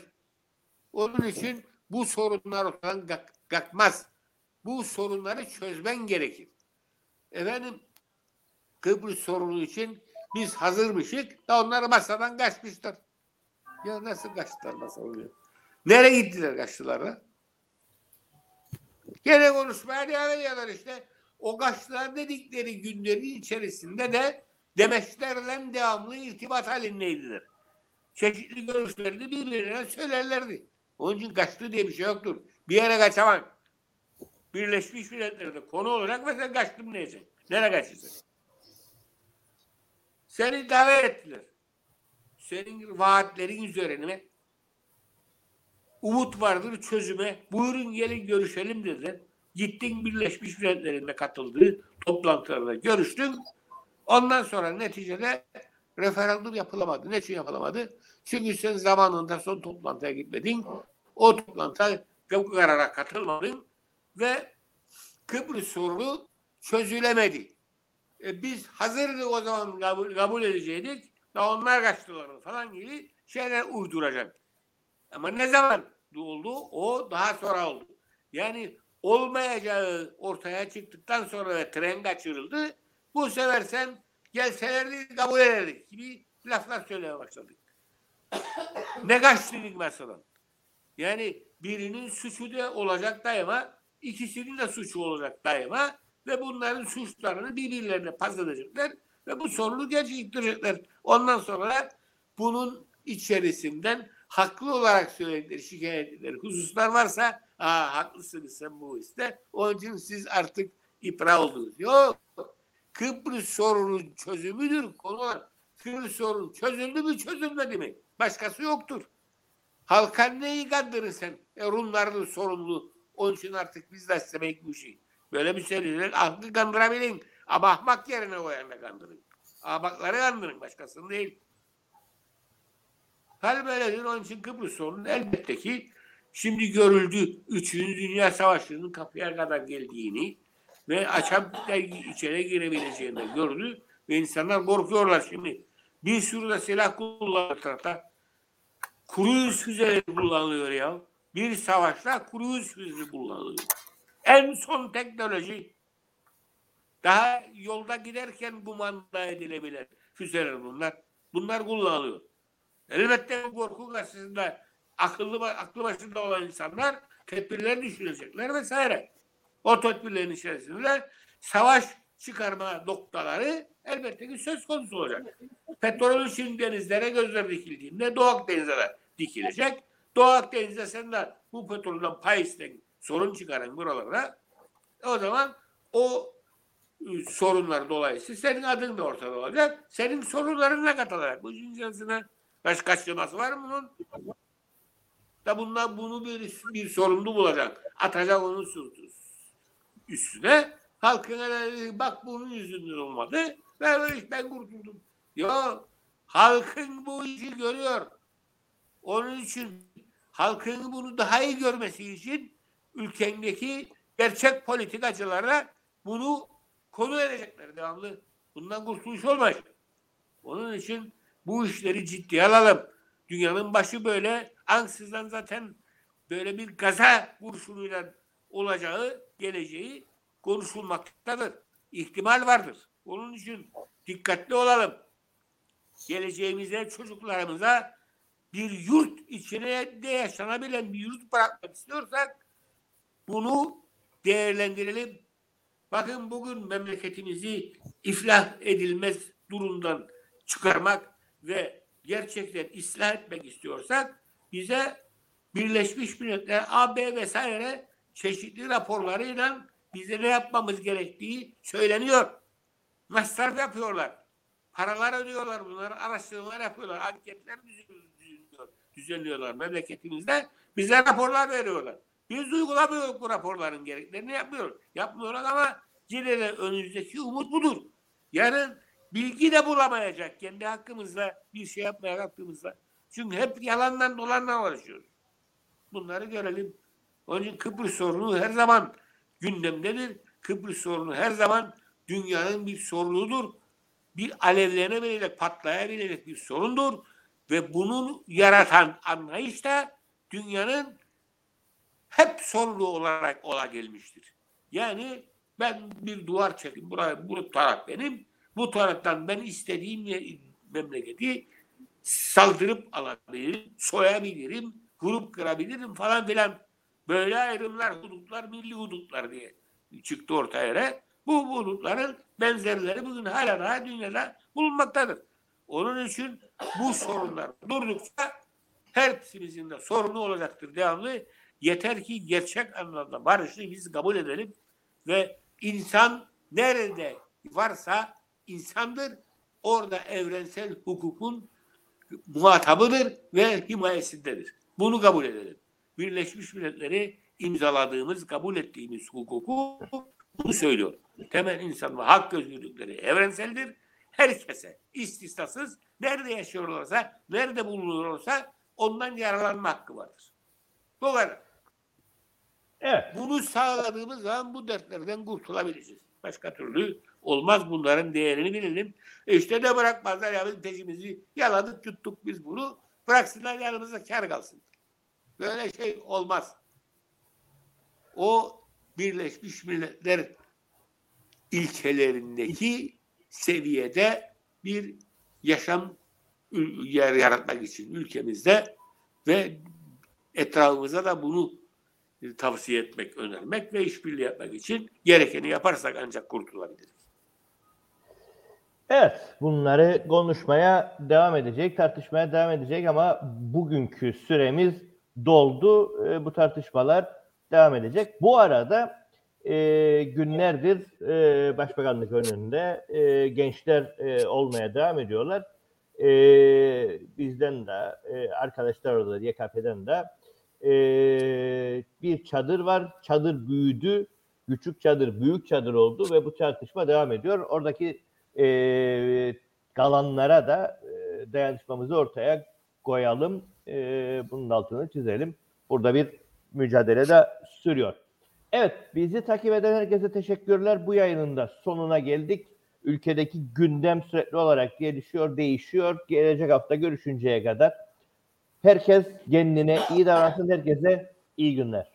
Onun için bu sorunlar ortadan kalk- kalkmaz. Bu sorunları çözmen gerekir. Efendim Kıbrıs sorunu için biz hazırmışık da onlar masadan kaçmışlar. Ya nasıl kaçtılar masadan? Nereye gittiler kaçtılar ha? Gene konuşmaya devam ediyorlar işte. O kaçtılar dedikleri günlerin içerisinde de demeçlerle devamlı irtibat halindeydiler. Çeşitli görüşlerini birbirine söylerlerdi. Onun için kaçtı diye bir şey yoktur. Bir yere kaçamam. Birleşmiş Milletler'de konu olarak mesela kaçtım neyse. Nereye kaçacaksın? Seni davet ettiler. Senin vaatlerin üzerine umut vardır çözüme. Buyurun gelin görüşelim dediler. Gittin Birleşmiş Milletler'inde katıldığı toplantılarda görüştün. Ondan sonra neticede referandum yapılamadı. Ne için yapılamadı? Çünkü sen zamanında son toplantıya gitmedin. O toplantıya bu karara katılmadın ve Kıbrıs sorunu çözülemedi. E, biz hazırdık o zaman kabul, kabul edecektik. Da onlar kaçtılar falan gibi şeyler uyduracak. Ama ne zaman oldu? O daha sonra oldu. Yani olmayacağı ortaya çıktıktan sonra ve tren kaçırıldı. Bu sefer sen gelselerdi kabul ederdik gibi laflar söylemeye başladık. ne kaçtırdık mesela? Yani birinin suçu da olacak daima, ikisinin de suçu olacak daima ve bunların suçlarını birbirlerine pazarlayacaklar ve bu sorunu gerçekleştirecekler. Ondan sonra bunun içerisinden haklı olarak söyledikleri, şikayet ettikleri hususlar varsa Aa, haklısınız sen bu işte. Onun için siz artık ipra oldunuz. Yok. Kıbrıs sorunun çözümüdür konu. Kıbrıs sorun çözüldü mü çözülmedi mi? Başkası yoktur. Halka neyi kandırır sen? E, Rumların sorumlu. Onun için artık biz de istemek bu şey. Böyle bir şeyler aklı kandırabilin. Ama ahmak yerine o yerine kandırın. Ahmakları kandırın başkasını değil. Hal böyledir. Onun için Kıbrıs sorunu elbette ki şimdi görüldü. Üçüncü Dünya Savaşı'nın kapıya kadar geldiğini ve açam içeri girebileceğini gördü ve insanlar korkuyorlar şimdi. Bir sürü de silah kullanıyor tarafta. Kruz füzeleri kullanılıyor ya. Bir savaşta kruz füzesi kullanılıyor. En son teknoloji. Daha yolda giderken kumanda edilebilir füzeler bunlar. Bunlar kullanılıyor. Elbette bu korku karşısında akıllı aklı başında olan insanlar tedbirler düşünecekler vesaire. O tedbirlerin içerisinde savaş çıkarma noktaları elbette ki söz konusu olacak. Petrolün şimdi denizlere gözler dikildiğinde Doğu Akdeniz'e dikilecek. Doğu Akdeniz'de sen de bu petrolden pay isten sorun çıkaran buralara o zaman o ıı, sorunlar dolayısıyla senin adın da ortada olacak. Senin sorunlarına katılacak. Bu cinsiyetine baş kaçırması var mı bunun? Da bundan bunu bir, bir sorumlu bulacak. Atacak onun sırtı üstüne. Halkına bak bunun yüzünden olmadı. Ben, ben kurtuldum. Ya halkın bu işi görüyor. Onun için halkın bunu daha iyi görmesi için ülkendeki gerçek politikacılara bunu konu edecekler devamlı. Bundan kurtuluş olmaz. Onun için bu işleri ciddiye alalım. Dünyanın başı böyle ansızdan zaten böyle bir gaza kurşunuyla olacağı, geleceği konuşulmaktadır. İhtimal vardır. Onun için dikkatli olalım. Geleceğimize, çocuklarımıza bir yurt içine de yaşanabilen bir yurt bırakmak istiyorsak bunu değerlendirelim. Bakın bugün memleketimizi iflah edilmez durumdan çıkarmak ve gerçekten ıslah etmek istiyorsak bize Birleşmiş Milletler, AB vesaire çeşitli raporlarıyla bize ne yapmamız gerektiği söyleniyor. Masraf yapıyorlar. Paralar ödüyorlar bunları, araştırmalar yapıyorlar, anketler düzenliyor, düzenliyorlar memleketimizde. Bize raporlar veriyorlar. Biz uygulamıyoruz bu raporların gereklerini yapmıyoruz. Yapmıyorlar ama yine de önümüzdeki umut budur. Yarın bilgi de bulamayacak kendi hakkımızda bir şey yapmaya kalktığımızda. Çünkü hep yalandan dolandan uğraşıyoruz. Bunları görelim. Onun için Kıbrıs sorunu her zaman gündemdedir. Kıbrıs sorunu her zaman dünyanın bir sorunudur. Bir alevlenebilecek, patlayabilecek bir sorundur. Ve bunu yaratan anlayış da dünyanın hep sorunu olarak ola gelmiştir. Yani ben bir duvar çekeyim. Buraya, bu taraf benim. Bu taraftan ben istediğim memleketi saldırıp alabilirim, soyabilirim, vurup kırabilirim falan filan. Böyle ayrımlar, hudutlar, milli hudutlar diye çıktı ortaya. Bu hudutların benzerleri bugün hala daha dünyada bulunmaktadır. Onun için bu sorunlar durdukça hepsimizin de sorunu olacaktır devamlı. Yeter ki gerçek anlamda barışı biz kabul edelim ve insan nerede varsa insandır. Orada evrensel hukukun muhatabıdır ve himayesindedir. Bunu kabul edelim. Birleşmiş Milletleri imzaladığımız, kabul ettiğimiz hukuku bunu söylüyor. Temel insan ve hak özgürlükleri evrenseldir. Herkese istisnasız nerede yaşıyorlarsa, nerede bulunuyorsa ondan yararlanma hakkı vardır. Bu kadar. Evet. Bunu sağladığımız zaman bu dertlerden kurtulabiliriz. Başka türlü olmaz bunların değerini bilelim. E işte de bırakmazlar ya biz peşimizi yaladık tuttuk biz bunu. Bıraksınlar yanımızda kar kalsın. Böyle şey olmaz. O Birleşmiş Milletler ilkelerindeki seviyede bir yaşam yer yaratmak için ülkemizde ve etrafımıza da bunu e, tavsiye etmek, önermek ve işbirliği yapmak için gerekeni yaparsak ancak kurtulabiliriz. Evet, bunları konuşmaya devam edecek, tartışmaya devam edecek ama bugünkü süremiz doldu. E, bu tartışmalar devam edecek. Bu arada e, günlerdir e, Başbakanlık önünde e, gençler e, olmaya devam ediyorlar. E, bizden de, e, arkadaşlar orada YKP'den de e, bir çadır var. Çadır büyüdü. Küçük çadır büyük çadır oldu ve bu tartışma devam ediyor. Oradaki e, kalanlara da e, dayanışmamızı ortaya koyalım. E, bunun altını çizelim. Burada bir mücadele de sürüyor. Evet, bizi takip eden herkese teşekkürler. Bu yayının da sonuna geldik. Ülkedeki gündem sürekli olarak gelişiyor, değişiyor. Gelecek hafta görüşünceye kadar herkes kendine iyi davransın. Herkese iyi günler.